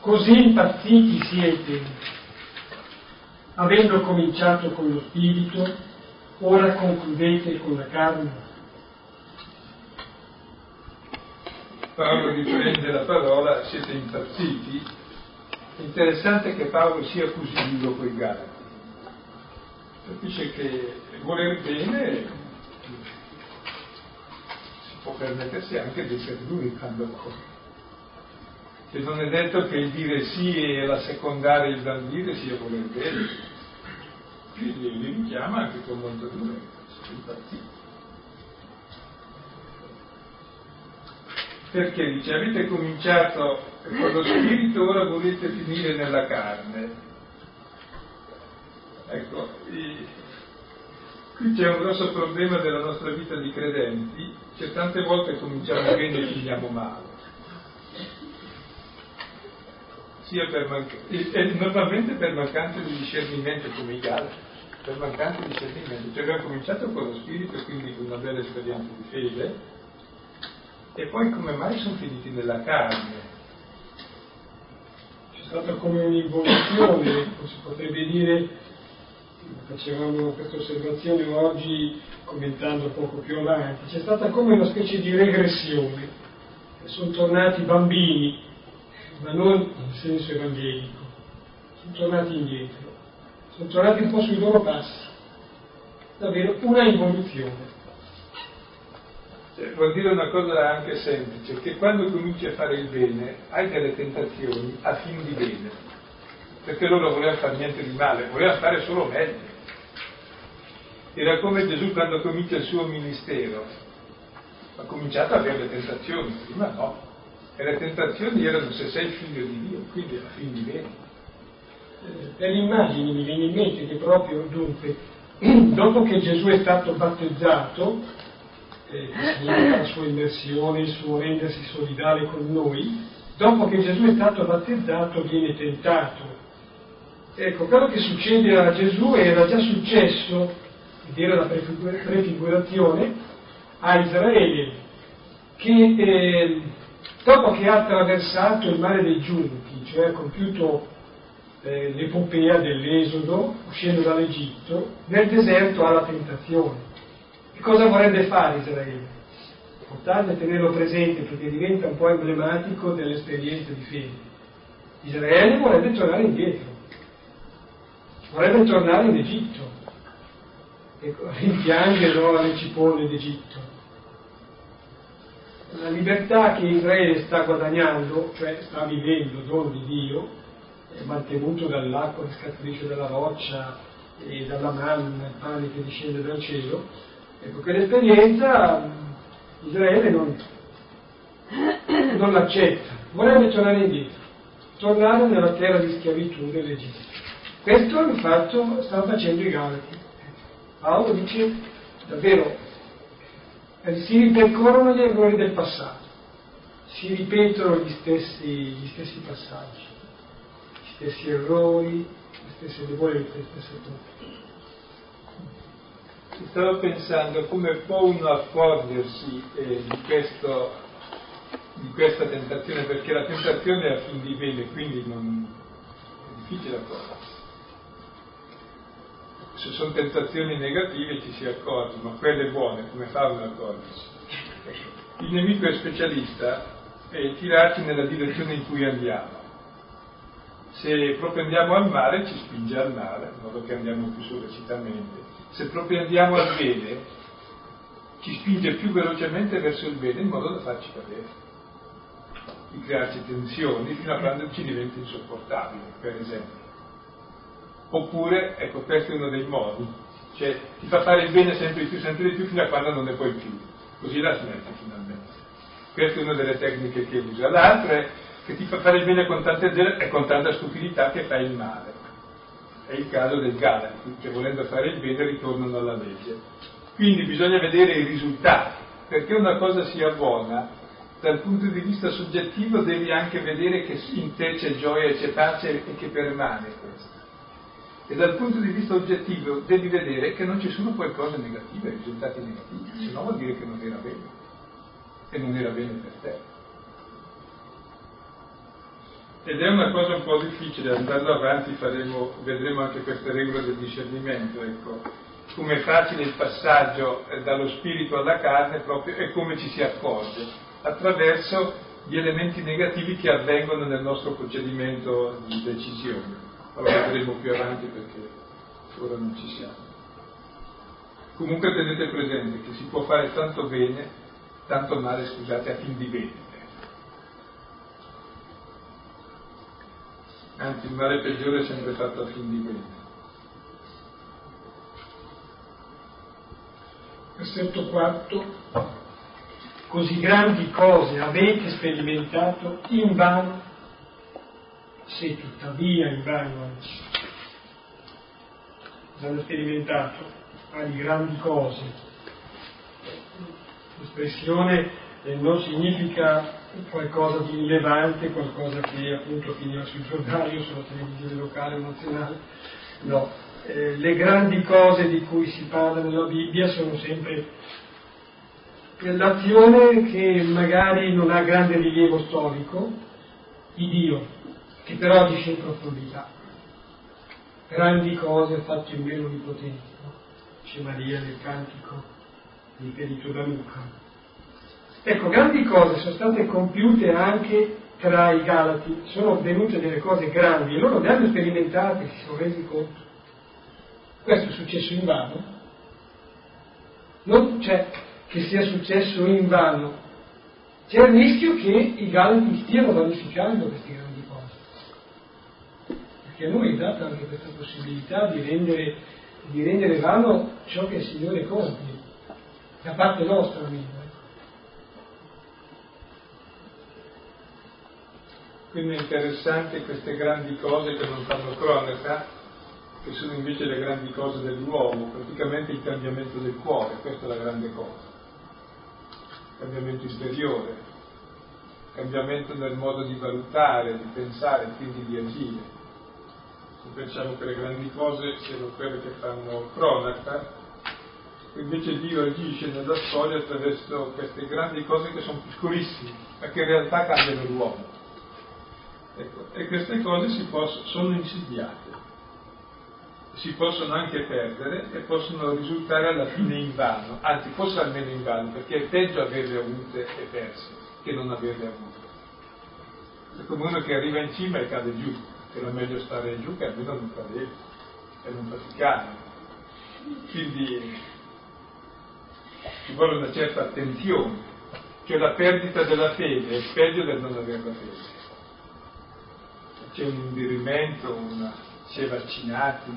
così impazziti siete, avendo cominciato con lo spirito, ora concludete con la carne. Paolo riprende la parola, siete impazziti. Interessante che Paolo sia così duro con i Galati. Capisce che voler bene può permettersi anche di essere quando occorre. Che non è detto che il dire sì e la secondare il bandire sia voler bene. Quindi li richiama anche con molto duro, Perché dice avete cominciato con lo spirito, ora volete finire nella carne. Ecco, Qui c'è un grosso problema della nostra vita di credenti, che tante volte cominciamo bene e finiamo male. Sia per manc- e normalmente per mancanza di discernimento come i Galati, per mancanza di discernimento. Cioè abbiamo cominciato con lo spirito, quindi con una bella esperienza di fede, e poi come mai sono finiti nella carne? C'è stata come un'involuzione, si potrebbe dire, facevamo questa osservazione oggi commentando poco più avanti, c'è stata come una specie di regressione, sono tornati bambini, ma non in senso evangelico, sono tornati indietro, sono tornati un po' sui loro passi, davvero una involuzione. Cioè, vuol dire una cosa anche semplice, che quando cominci a fare il bene hai delle tentazioni a fin di bene perché loro volevano fare niente di male, volevano fare solo meglio. Era come Gesù quando comincia il suo ministero, ha cominciato ad avere le tentazioni, prima no, e le tentazioni erano se sei figlio di Dio, quindi alla fine di bene. Eh, per immagini mi viene in mente che proprio dunque, dopo che Gesù è stato battezzato, eh, la sua immersione, il suo rendersi solidale con noi, dopo che Gesù è stato battezzato viene tentato Ecco, quello che succede a Gesù era già successo, ed era la prefigurazione, a Israele, che eh, dopo che ha attraversato il mare dei giunti, cioè ha compiuto eh, l'epopea dell'esodo, uscendo dall'Egitto, nel deserto ha la tentazione. E cosa vorrebbe fare Israele? Portarlo e tenerlo presente perché diventa un po' emblematico dell'esperienza di fede. Israele vorrebbe tornare indietro vorrebbe tornare in Egitto e rimpiange no, le cipolle d'Egitto. la libertà che Israele sta guadagnando, cioè sta vivendo, dono di Dio, è mantenuto dall'acqua che scaturisce dalla roccia e dalla manna, il pane che discende dal cielo, ecco, quell'esperienza Israele non, non l'accetta, vorrebbe tornare indietro, tornare nella terra di schiavitù dell'Egitto. Questo è il fatto stanno facendo i Galati. Paolo dice davvero si ripercorrono gli errori del passato, si ripetono gli stessi, gli stessi passaggi, gli stessi errori, le stesse debolezze, le stesse colpe. Stavo pensando come può uno accorgersi eh, di, questo, di, questa tentazione, perché la tentazione è a fin di bene, quindi non, è difficile accorgersi se sono tentazioni negative ci si accorge, ma quelle buone come fa un accorgersi? Il nemico è specialista è tirarci nella direzione in cui andiamo. Se propendiamo al male ci spinge al male, in modo che andiamo più sollecitamente. Se propendiamo al bene ci spinge più velocemente verso il bene in modo da farci cadere di crearci tensioni fino a quando ci diventa insopportabile, per esempio. Oppure, ecco, questo è uno dei modi, cioè ti fa fare il bene sempre di più, sempre di più, fino a quando non ne puoi più, così la smetti finalmente. Questa è una delle tecniche che usa. L'altra è che ti fa fare il bene con tanta e con tanta stupidità che fai il male. È il caso del Galati, che volendo fare il bene ritornano alla legge. Quindi bisogna vedere i risultati, perché una cosa sia buona, dal punto di vista soggettivo devi anche vedere che in te c'è gioia e c'è pace e che permane questo e dal punto di vista oggettivo devi vedere che non ci sono poi cose negative, risultati negativi, se no vuol dire che non era bene. E non era bene per te. Ed è una cosa un po' difficile, andando avanti faremo, vedremo anche queste regole del discernimento, ecco, come è facile il passaggio dallo spirito alla carne proprio, e come ci si accorge, attraverso gli elementi negativi che avvengono nel nostro procedimento di decisione lo vedremo più avanti perché ora non ci siamo. Comunque tenete presente che si può fare tanto bene, tanto male, scusate, a fin di bene. Anzi, il male peggiore è sempre fatto a fin di bene. Versetto quarto. Così grandi cose avete sperimentato in vano se tuttavia in vano hanno sperimentato di grandi cose. L'espressione non significa qualcosa di rilevante, qualcosa che appunto finiva sul giornale sulla televisione locale o nazionale, no. Eh, le grandi cose di cui si parla nella Bibbia sono sempre l'azione che magari non ha grande rilievo storico di Dio, che però agisce in profondità. Grandi cose ha fatto in me l'Onnipotente, no? dice Maria nel cantico di Perito da Luca. Ecco, grandi cose sono state compiute anche tra i Galati, sono avvenute delle cose grandi e loro le hanno sperimentate, si sono resi conto. Questo è successo in vano? Non c'è che sia successo in vano, c'è il rischio che i Galati stiano vanificando questi grandi che a noi è data anche questa possibilità di rendere, di rendere vano ciò che il Signore compie, da parte nostra almeno. Ecco. Quindi è interessante queste grandi cose che non fanno cronaca, che sono invece le grandi cose dell'uomo, praticamente il cambiamento del cuore, questa è la grande cosa. Cambiamento interiore, cambiamento nel modo di valutare, di pensare, quindi di agire pensiamo che le grandi cose siano quelle che fanno cronaca, invece Dio agisce nella storia attraverso queste grandi cose che sono piccolissime, ma che in realtà cambiano l'uomo. Ecco, e queste cose posso, sono insidiate, si possono anche perdere e possono risultare alla fine in vano, anzi forse almeno in vano, perché è peggio averle avute e perse che non averle avute. È come uno che arriva in cima e cade giù era meglio stare giù che almeno non cadere e non faticare. Quindi ci vuole una certa attenzione cioè la perdita della fede è peggio del non avere la fede. C'è un indirimento, una, si è vaccinati.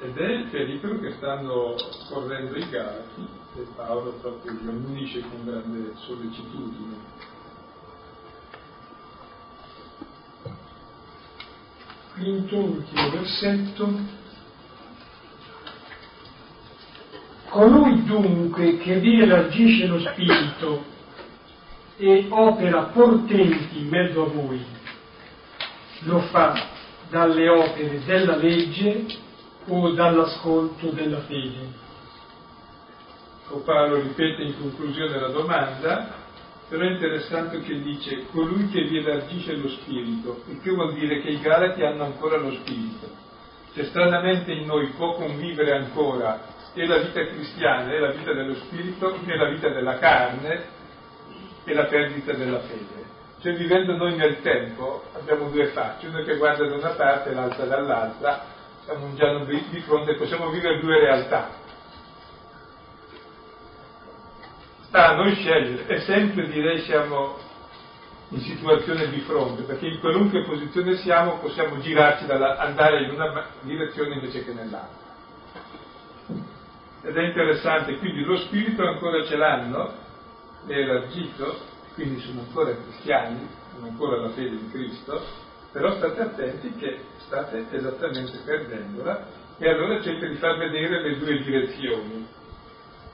Ed è il pericolo che stanno correndo i Galati e Paolo proprio li ammonisce con grande sollecitudine. Quinto, ultimo versetto. Colui dunque che vi elargisce lo Spirito e opera portenti in mezzo a voi, lo fa dalle opere della legge o dall'ascolto della fede. Paolo ripete in conclusione la domanda, però è interessante che dice colui che vi elargisce lo Spirito, il che vuol dire che i Galati hanno ancora lo Spirito. Cioè stranamente in noi può convivere ancora e la vita cristiana, e la vita dello spirito, e la vita della carne, e la perdita della fede. Cioè vivendo noi nel tempo abbiamo due facce, una che guarda da una parte e l'altra dall'altra, siamo un di fronte, possiamo vivere due realtà. Sta a noi scegliere, e sempre direi siamo in situazione di fronte, perché in qualunque posizione siamo possiamo girarci, dalla, andare in una direzione invece che nell'altra. Ed è interessante, quindi lo spirito ancora ce l'hanno, è elargito, quindi sono ancora cristiani, hanno ancora la fede in Cristo, però state attenti che state esattamente perdendola e allora cerca di far vedere le due direzioni.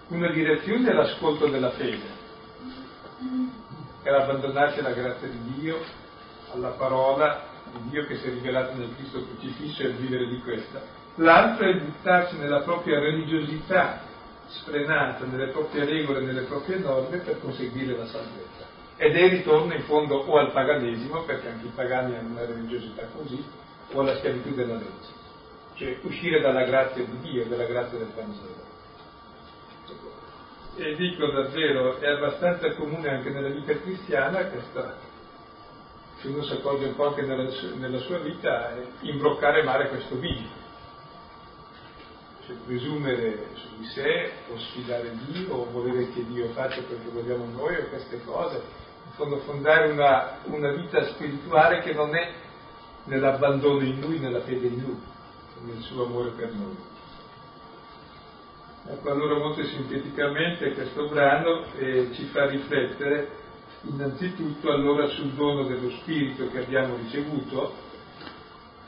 Una direzione è l'ascolto della fede, è l'abbandonarsi alla grazia di Dio, alla parola di Dio che si è rivelata nel Cristo crocifisso e il vivere di questa l'altro è buttarsi nella propria religiosità sfrenata, nelle proprie regole, nelle proprie norme per conseguire la salvezza. Ed è il ritorno in fondo o al paganesimo, perché anche i pagani hanno una religiosità così, o alla schiavitù della legge, cioè uscire dalla grazia di Dio, dalla grazia del Vangelo. E dico davvero, è abbastanza comune anche nella vita cristiana questa, se uno si accorge un po' anche nella, nella sua vita, è imbroccare male questo bivio cioè presumere su di sé o sfidare Dio o volere che Dio faccia quel che vogliamo noi o queste cose, in fondo fondare una, una vita spirituale che non è nell'abbandono in Lui, nella fede in Lui, nel suo amore per noi. Ecco, allora molto sinteticamente questo brano eh, ci fa riflettere innanzitutto allora sul dono dello Spirito che abbiamo ricevuto,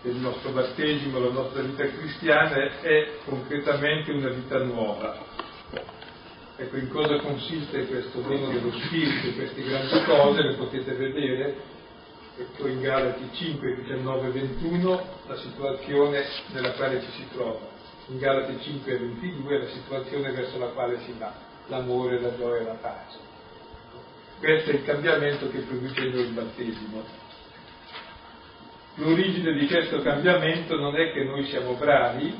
il nostro battesimo, la nostra vita cristiana è concretamente una vita nuova. Ecco, in cosa consiste questo dono dello Spirito, queste grandi cose, le potete vedere, ecco in Galati 5, 19 21 la situazione nella quale ci si trova, in Galati 5 22 la situazione verso la quale si va, l'amore, la gioia e la pace. Questo è il cambiamento che produce noi il battesimo L'origine di questo cambiamento non è che noi siamo bravi,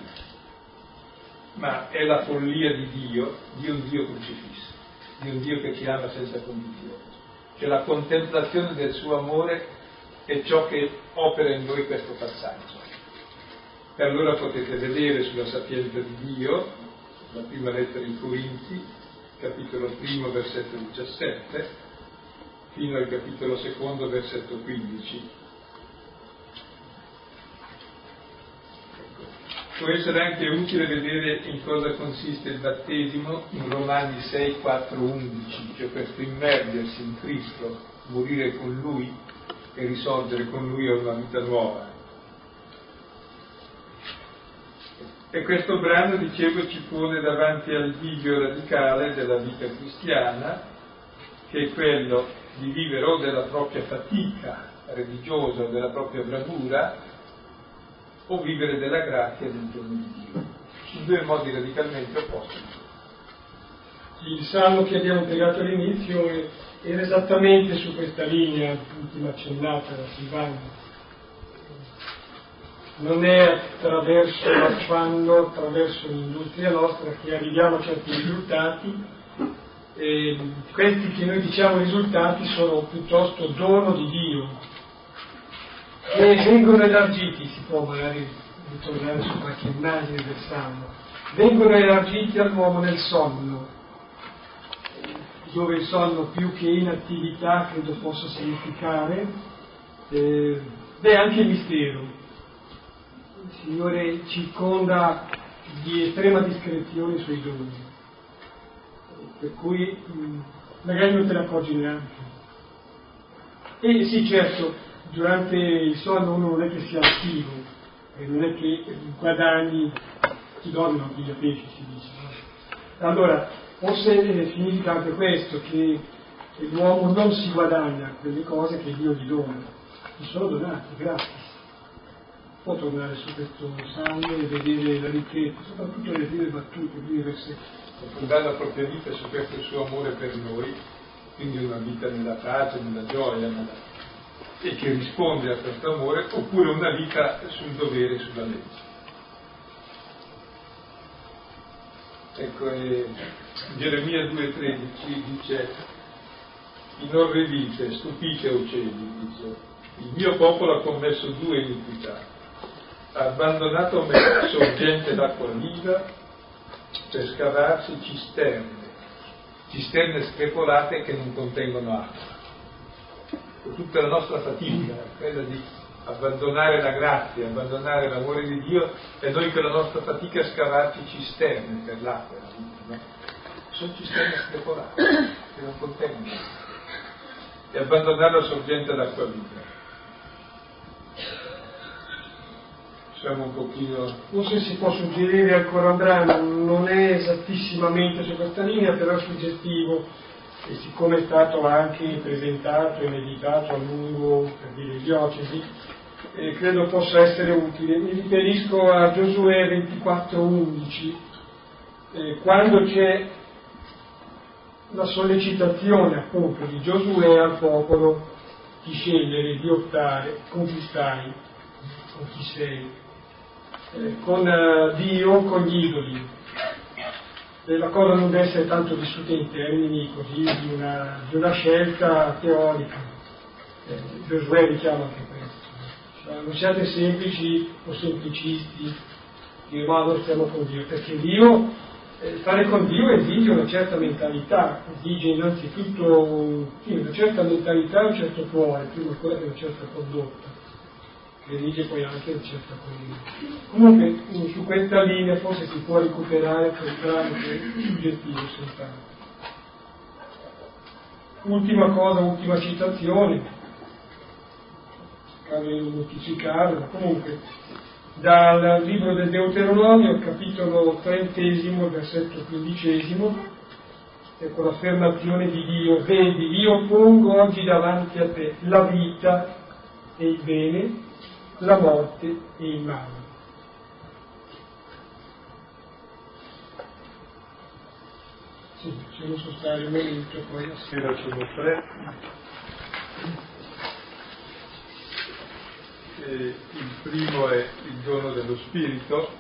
ma è la follia di Dio, di un Dio crocifisso, di un Dio che ci ama senza condizioni. Cioè la contemplazione del suo amore è ciò che opera in noi questo passaggio. E allora potete vedere sulla sapienza di Dio, la prima lettera in Corinzi, capitolo primo, versetto 17, fino al capitolo secondo, versetto 15 Può essere anche utile vedere in cosa consiste il battesimo in Romani 6, 4, 11, cioè questo immergersi in Cristo, morire con Lui e risorgere con Lui a una vita nuova. E questo brano, dicevo, ci pone davanti al bivio radicale della vita cristiana, che è quello di vivere o della propria fatica religiosa della propria bravura, o vivere della grazia del giorno di Dio. In due modi radicalmente opposti. Il salmo che abbiamo pregato all'inizio era esattamente su questa linea, ultima accennata da Silvano. Non è attraverso l'affanno, attraverso l'industria nostra che arriviamo a certi risultati, e questi che noi diciamo risultati sono piuttosto dono di Dio, e vengono elargiti, si può magari ritornare su qualche immagine del Salmo, vengono elargiti all'uomo nel sonno, dove il sonno più che inattività credo possa significare, eh, beh anche mistero. Signore circonda di estrema discrezione i suoi doni, per cui mh, magari non te ne accorgi neanche. E sì, certo, durante il sonno uno non è che sia attivo, e non è che guadagni, ti dormono anche gli pesci, si dice. No? Allora, forse significa anche questo, che l'uomo non si guadagna quelle cose che Dio gli dona, gli sono donate, gratis. Può tornare su questo salmo e vedere la ricchezza, soprattutto le prime battute, i primi versetti. Fondare la propria vita su questo suo amore per noi, quindi una vita nella pace, nella gioia, nella e che risponde a questo amore, oppure una vita sul dovere, sulla legge. Ecco, eh, Geremia 2,13 dice, inorridite, stupite o cieli, dice, il mio popolo ha commesso due iniquità, abbandonato me sorgente d'acqua viva per scavarsi cisterne, cisterne screpolate che non contengono acqua tutta la nostra fatica, quella di abbandonare la grazia, abbandonare l'amore di Dio e noi con la nostra fatica scavarci cisterne per l'acqua no? Sono cisterne screpolate che non contengono e abbandonare la sorgente d'acqua viva. Siamo un pochino... Forse si può suggerire ancora un brano, non è esattissimamente su questa linea, però è suggestivo. E siccome è stato anche presentato e meditato a lungo per dire diocesi, eh, credo possa essere utile. Mi riferisco a Giosuè 24:11, eh, quando c'è la sollecitazione appunto di Giosuè al popolo di scegliere, di optare con chi stai, con chi sei, eh, con uh, Dio con gli idoli la cosa non deve essere tanto vissuta in termini così di una, di una scelta teorica. Eh, Giosuè richiama anche questo. Cioè, non siate semplici o semplicisti, dire ma noi stiamo con Dio, perché Dio, eh, stare con Dio esige una certa mentalità, esige innanzitutto sì, una certa mentalità e un certo cuore, prima ancora che una certa condotta dirige poi anche un certo collega. Comunque su questa linea forse si può recuperare che è suggettivo soltanto. Ultima cosa, ultima citazione, caso di mortificarlo, comunque dal libro del Deuteronomio, capitolo trentesimo, versetto quindicesimo, ecco l'affermazione di Dio, vedi, io pongo oggi davanti a te la vita e il bene, la morte e il male. Sì, possiamo sostare un momento, poi sera sono tre. E il primo è il dono dello Spirito,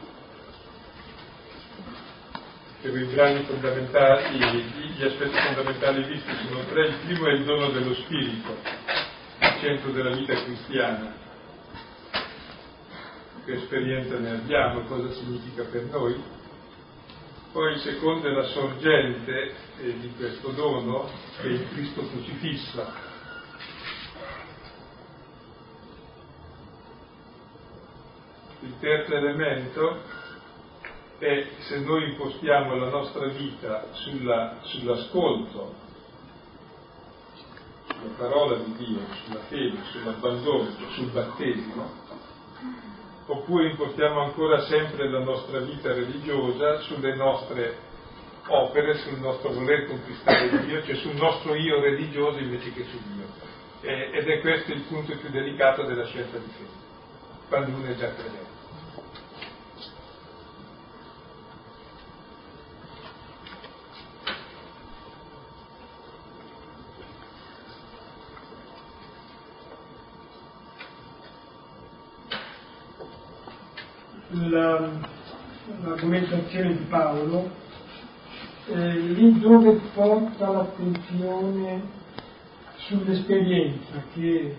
per i brani fondamentali, gli aspetti fondamentali visti sono tre. Il primo è il dono dello Spirito, il centro della vita cristiana che esperienza ne abbiamo, cosa significa per noi. Poi il secondo è la sorgente eh, di questo dono, che il Cristo crocifisso. Il terzo elemento è se noi impostiamo la nostra vita sulla, sull'ascolto, sulla parola di Dio, sulla fede, sull'abbandono, sul battesimo, oppure impostiamo ancora sempre la nostra vita religiosa sulle nostre opere, sul nostro voler conquistare Dio, cioè sul nostro io religioso invece che su Dio. Ed è questo il punto più delicato della scelta di fede, quando uno è già credente. L'argomentazione di Paolo, eh, lì dove porta l'attenzione sull'esperienza che,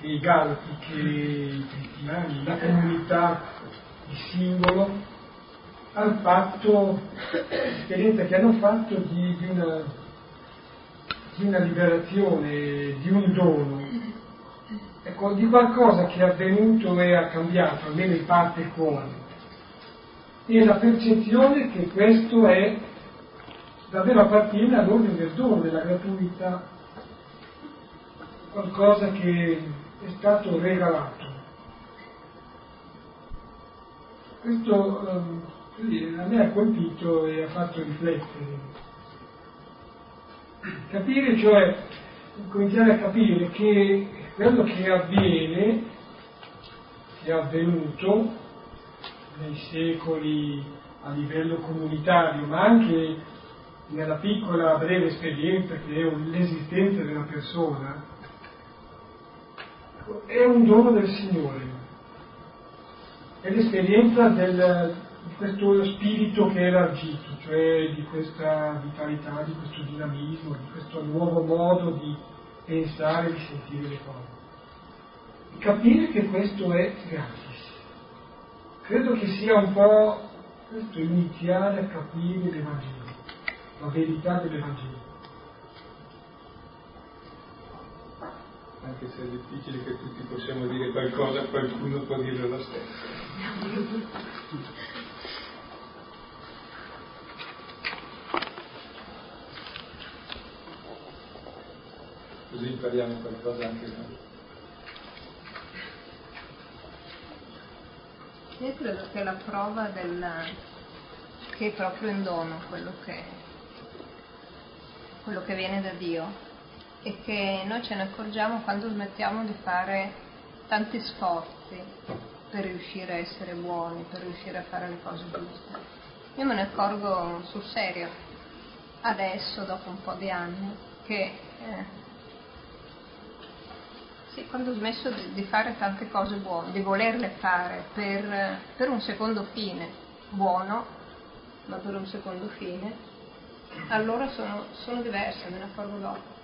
che i Galati, che i cristiani, la comunità, il singolo, hanno fatto, l'esperienza che hanno fatto di, di, una, di una liberazione, di un dono, ecco, di qualcosa che è avvenuto e ha cambiato, almeno in parte il cuore. E la percezione che questo è davvero appartiene all'ordine del dono, della gratuità, qualcosa che è stato regalato. Questo eh, a me ha colpito e ha fatto riflettere. Capire, cioè, cominciare a capire che quello che avviene, che è avvenuto nei secoli a livello comunitario, ma anche nella piccola breve esperienza che è l'esistenza della persona, è un dono del Signore, è l'esperienza del, di questo spirito che è elargito, cioè di questa vitalità, di questo dinamismo, di questo nuovo modo di pensare, di sentire le cose. E capire che questo è gratis. Credo che sia un po' questo iniziare a capire l'Evangelo, la verità dell'Evangelo. anche se è difficile che tutti possiamo dire qualcosa, qualcuno può dire lo stesso. Così impariamo qualcosa anche noi. Io credo che la prova del, che è proprio in dono quello che, quello che viene da Dio e che noi ce ne accorgiamo quando smettiamo di fare tanti sforzi per riuscire a essere buoni, per riuscire a fare le cose giuste. Io me ne accorgo sul serio, adesso, dopo un po' di anni, che eh, sì, quando ho smesso di, di, fare tante cose buone, di volerle fare per, per un secondo fine, buono, ma per un secondo fine, allora sono, sono diversa, me ne accorgo dopo.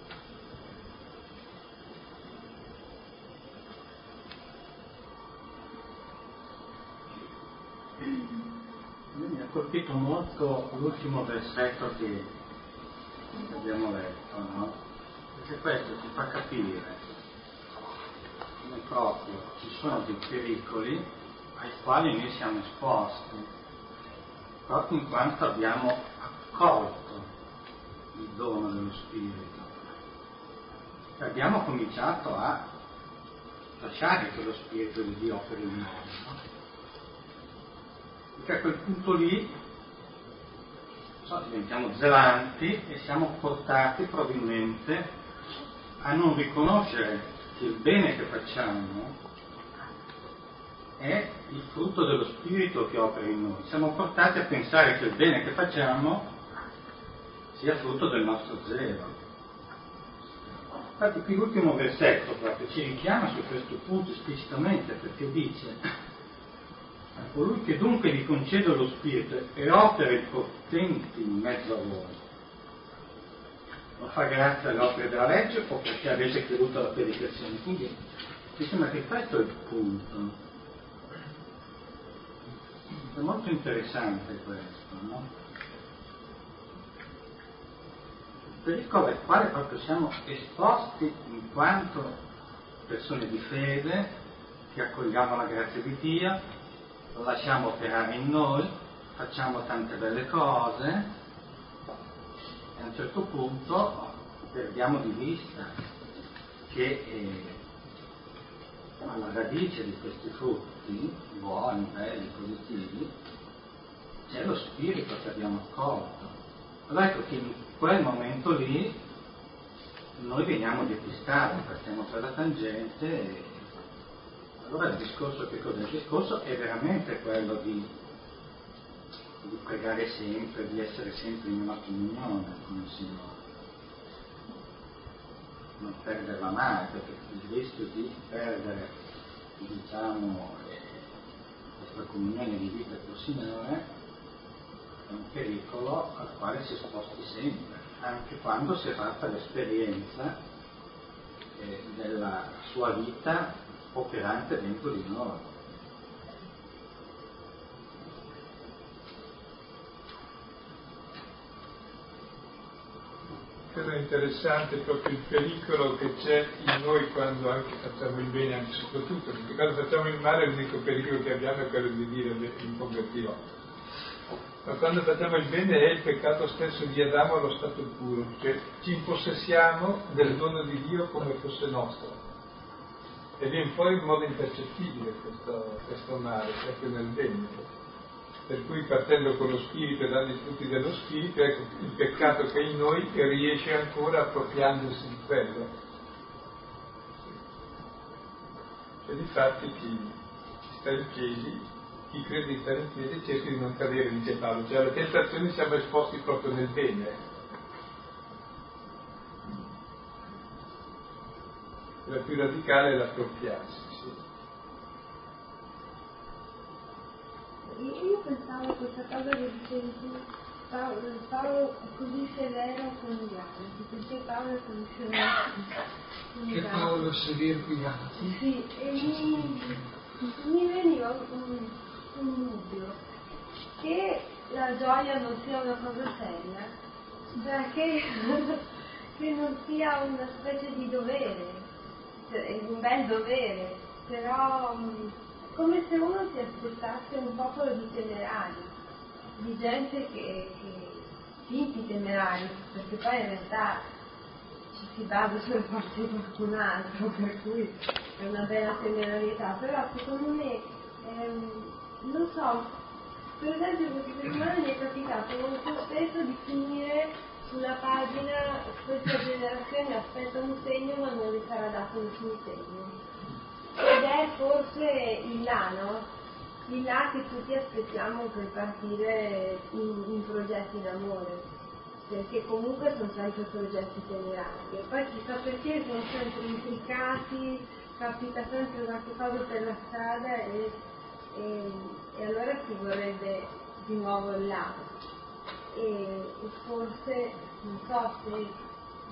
Mi ha colpito molto l'ultimo versetto che abbiamo letto, no? Perché questo ci fa capire come proprio ci sono dei pericoli ai quali noi siamo esposti, proprio in quanto abbiamo accolto il dono dello Spirito. E abbiamo cominciato a lasciare che lo Spirito di Dio operi in noi. No? perché a quel punto lì diventiamo zelanti e siamo portati probabilmente a non riconoscere che il bene che facciamo è il frutto dello spirito che opera in noi. Siamo portati a pensare che il bene che facciamo sia frutto del nostro zelo. Infatti qui l'ultimo versetto proprio ci richiama su questo punto esplicitamente perché dice colui che dunque vi concede lo Spirito e opere potenti in mezzo a voi, non fa grazie alle opere della legge o perché avete creduto alla predicazione. Quindi mi sembra che questo è il punto. È molto interessante questo, no? Il pericolo al quale proprio siamo esposti in quanto persone di fede che accogliamo la grazia di Dio lo lasciamo operare in noi, facciamo tante belle cose a un certo punto perdiamo di vista che eh, alla radice di questi frutti, buoni, belli, positivi, c'è lo spirito che abbiamo accolto. Allora ecco che in quel momento lì noi veniamo depistati, partiamo per la tangente e allora il discorso che cos'è? Il discorso è veramente quello di, di pregare sempre, di essere sempre in una comunione con il Signore. Non perderla mai, perché il rischio di perdere, diciamo, questa comunione di vita col Signore è un pericolo al quale si esposti sempre, anche quando si è fatta l'esperienza eh, della sua vita operante dentro di noi. Credo interessante proprio il pericolo che c'è in noi quando anche facciamo il bene, anche soprattutto, perché quando facciamo il male l'unico pericolo che abbiamo è quello di dire mi convertirò. Ma quando facciamo il bene è il peccato stesso di Adamo allo stato puro, cioè ci impossessiamo del dono di Dio come fosse nostro. E viene fuori in modo impercettibile questo, questo male, proprio nel bene per cui partendo con lo spirito e dando i frutti dello spirito, ecco il peccato che è in noi riesce ancora appropriandosi di quello. E difatti chi sta in piedi, chi crede di stare in piedi cerca di non cadere, dice Paolo, cioè alle tentazioni siamo esposti proprio nel bene. La più radicale è l'appropriarsi. Io pensavo questa cosa che dicevi tu, Paolo, Paolo è così severo con gli altri, perché Paolo è così severo con gli altri. Che Paolo severo con gli altri. Sì, e mi, mi veniva un, un dubbio, che la gioia non sia una cosa seria, cioè che, che non sia una specie di dovere, cioè, un bel dovere, però come se uno si aspettasse un popolo di temerari, di gente che, che finti temerari, perché poi in realtà ci si basa sulle forze di qualcun altro, per cui è una bella temerarietà, però secondo me, ehm, non so, per esempio questa settimana mi è capitato molto spesso di finire sulla pagina questa generazione aspetta un segno ma non le sarà dato nessun segno ed è forse il là, no? Il là che tutti aspettiamo per partire in, in progetti d'amore, perché comunque sono sempre progetti temerari. E poi chissà perché sono sempre intricati, capita sempre qualche cosa per la strada e, e, e allora si vorrebbe di nuovo il là. E, e forse, non so se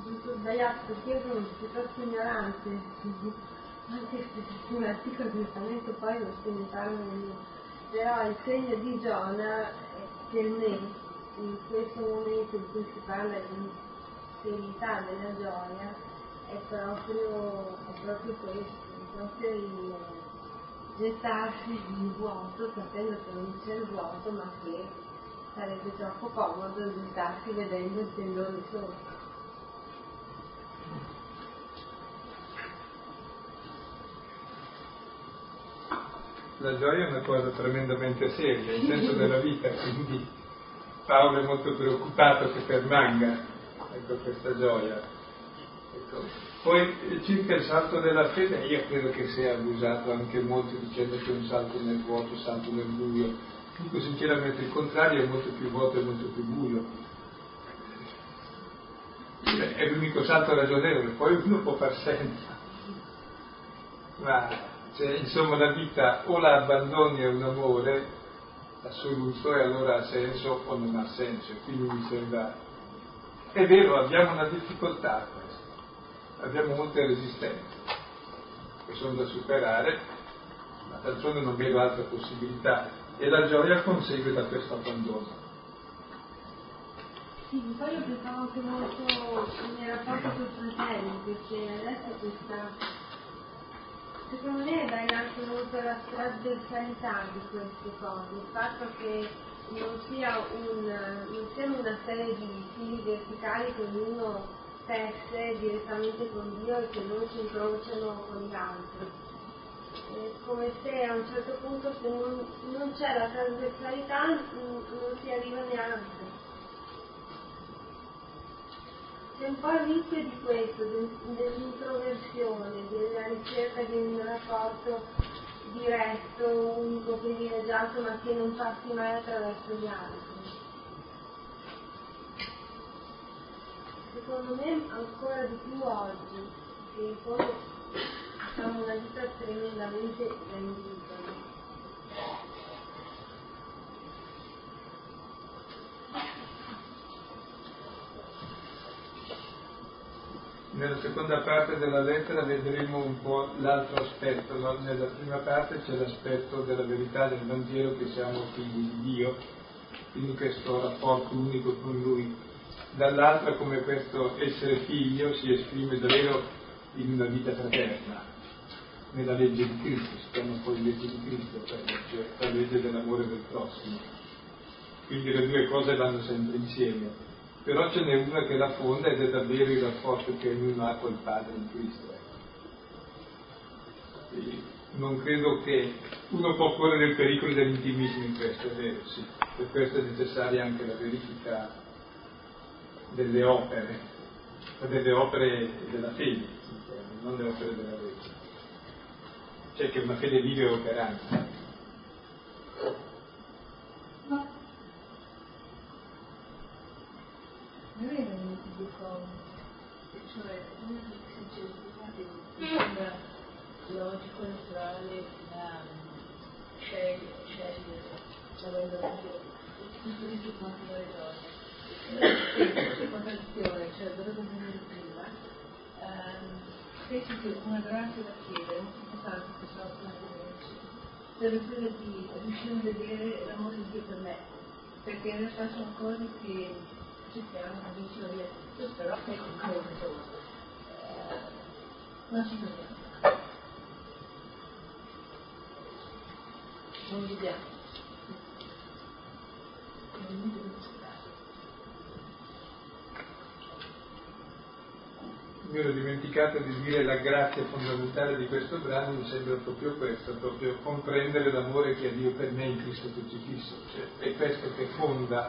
giusto sbagliato, perché io sono piuttosto ignorante anche se un articolo direttamente poi ne parla nemmeno, però il segno di Giona per me in questo momento in cui si parla di serietà della gioia è proprio, è proprio questo, è proprio il gettarsi in vuoto sapendo che non c'è il vuoto ma che sarebbe troppo comodo gettarsi vedendo il tendone sotto. La gioia è una cosa tremendamente seria, il senso della vita, quindi Paolo è molto preoccupato che permanga ecco, questa gioia. Ecco. Poi circa il salto della fede, io credo che sia abusato anche molto dicendo che è un salto nel vuoto, un salto nel buio. Dico sinceramente il contrario è molto più vuoto e molto più buio. È l'unico salto ragionevole, poi uno può far senza. Ma cioè, insomma la vita o la abbandoni a un amore assoluto e allora ha senso o non ha senso, quindi mi sembra... È vero, abbiamo una difficoltà a questo, abbiamo molte resistenze che sono da superare, ma d'altronde non vedo altra possibilità e la gioia consegue da questo abbandono. Sì, poi io pensavo anche molto nei rapporti con i fratelli, perché adesso questa secondo me dai anche molto la trasversalità di queste cose, il fatto che non, sia un, non siano una serie di fili verticali che ognuno tesse direttamente con Dio e che non si incrociano con gli altri. È come se a un certo punto se non, non c'è la trasversalità non si arriva neanche c'è un po' rischio di questo, dell'introversione, della ricerca di un rapporto diretto, unico, privilegiato, ma che non passi mai attraverso gli altri. Secondo me ancora di più oggi, che in fondo abbiamo una vita tremendamente individuale. Nella seconda parte della lettera vedremo un po' l'altro aspetto, no? nella prima parte c'è l'aspetto della verità del Vangelo che siamo figli di Dio, quindi questo rapporto unico con Lui. dall'altra come questo essere figlio si esprime davvero in una vita fraterna, nella legge di Cristo, si chiama poi legge di Cristo, cioè la legge dell'amore del prossimo. Quindi le due cose vanno sempre insieme. Però ce n'è una che la fonda ed è davvero il rapporto che ognuno ha col Padre in Cristo. E non credo che uno può correre il pericolo dell'intimismo in questo, è vero, sì. Per questo è necessaria anche la verifica delle opere, delle opere della fede, non le opere della legge. Cioè che una fede vive e operante. Ma non è due cose, cioè una sincerità mi sembra logico, naturale, scegliere, la vendita, tutto di quanto le donne contraddizione, cioè dovrebbe venire prima, penso che una grazia da chiedere, molto importante che sono attualmente, sarebbe quella di riuscire a vedere l'amore di Dio per me, perché in realtà sono cose che cerchiamo, come dicevo io, però che concreto, insomma, eh, non ci troviamo. Non viviamo. mi ero dimenticato di dire la grazia fondamentale di questo brano, mi sembra proprio questo, proprio comprendere l'amore che ha Dio per me in Cristo Crocifisso. Cioè, è questo che fonda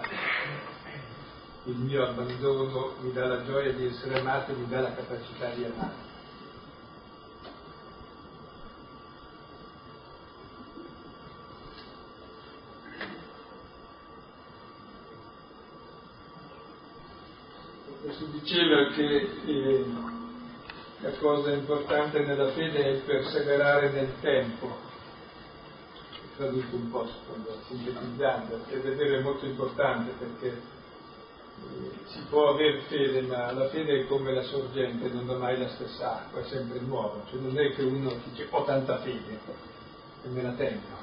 il mio abbandono, mi dà la gioia di essere amato e mi dà la capacità di amare. si diceva che eh, la cosa importante nella fede è il perseverare nel tempo, tradotto un po' sintetizzando, è davvero molto importante perché si può avere fede, ma la fede è come la sorgente, non dà mai la stessa acqua, è sempre nuova, cioè non è che uno dice ho tanta fede e me la tengo.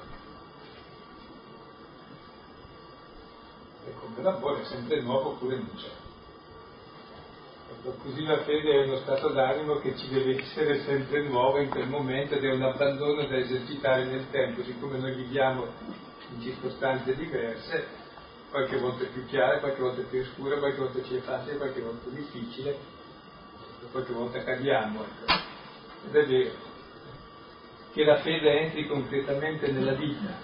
E come l'amore è sempre nuovo oppure non c'è. Ecco, così la fede è uno stato d'animo che ci deve essere sempre nuovo in quel momento ed è un abbandono da esercitare nel tempo, siccome noi viviamo in circostanze diverse, qualche volta più chiare, qualche volta più oscure, qualche volta ci è facile, qualche volta difficile, qualche volta cadiamo. Ecco. Ed è vero che la fede entri concretamente nella vita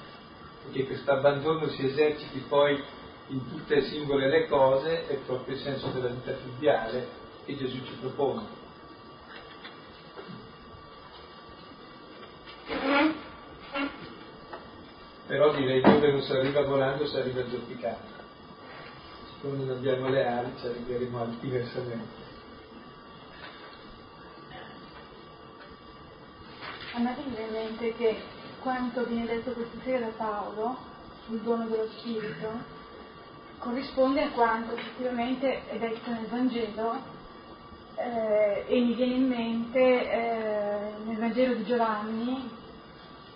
e che questo abbandono si eserciti poi in tutte le singole le cose è proprio il senso della vita filiale che Gesù ci propone. Però direi dove non si arriva volando si arriva zoppicando. Siccome non abbiamo le ali ci arriveremo diversamente. A me viene in mente che quanto viene detto questa sera da Paolo sul dono dello Spirito corrisponde a quanto effettivamente è detto nel Vangelo eh, e mi viene in mente eh, nel Vangelo di Giovanni,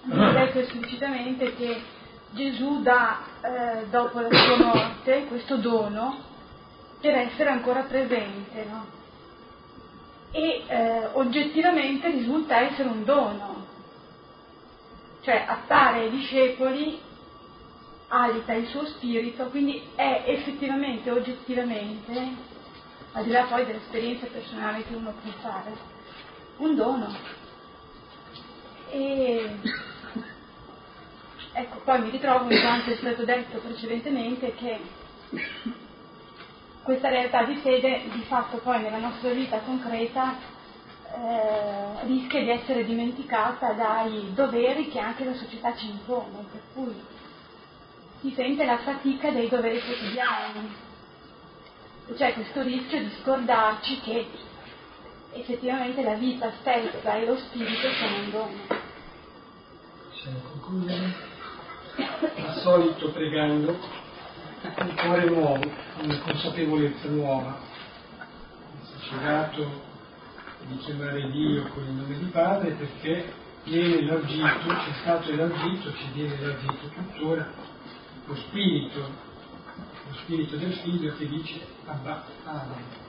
viene detto esplicitamente che Gesù dà eh, dopo la sua morte questo dono per essere ancora presente, no? E eh, oggettivamente risulta essere un dono, cioè appare ai discepoli, alita il suo spirito, quindi è effettivamente, oggettivamente al di là poi dell'esperienza personale che uno può fare, un dono. E ecco, poi mi ritrovo in quanto è stato detto precedentemente che questa realtà di fede di fatto poi nella nostra vita concreta eh, rischia di essere dimenticata dai doveri che anche la società ci impone, per cui si sente la fatica dei doveri quotidiani, c'è questo rischio di scordarci che effettivamente la vita stessa e lo spirito sono un dono. Al solito pregando un cuore nuovo, una consapevolezza nuova, è dato di chiamare Dio con il nome di Padre perché viene elargito, ci è stato elargito, ci viene elargito tuttora lo Spirito lo spirito del figlio che dice Abba, Padre.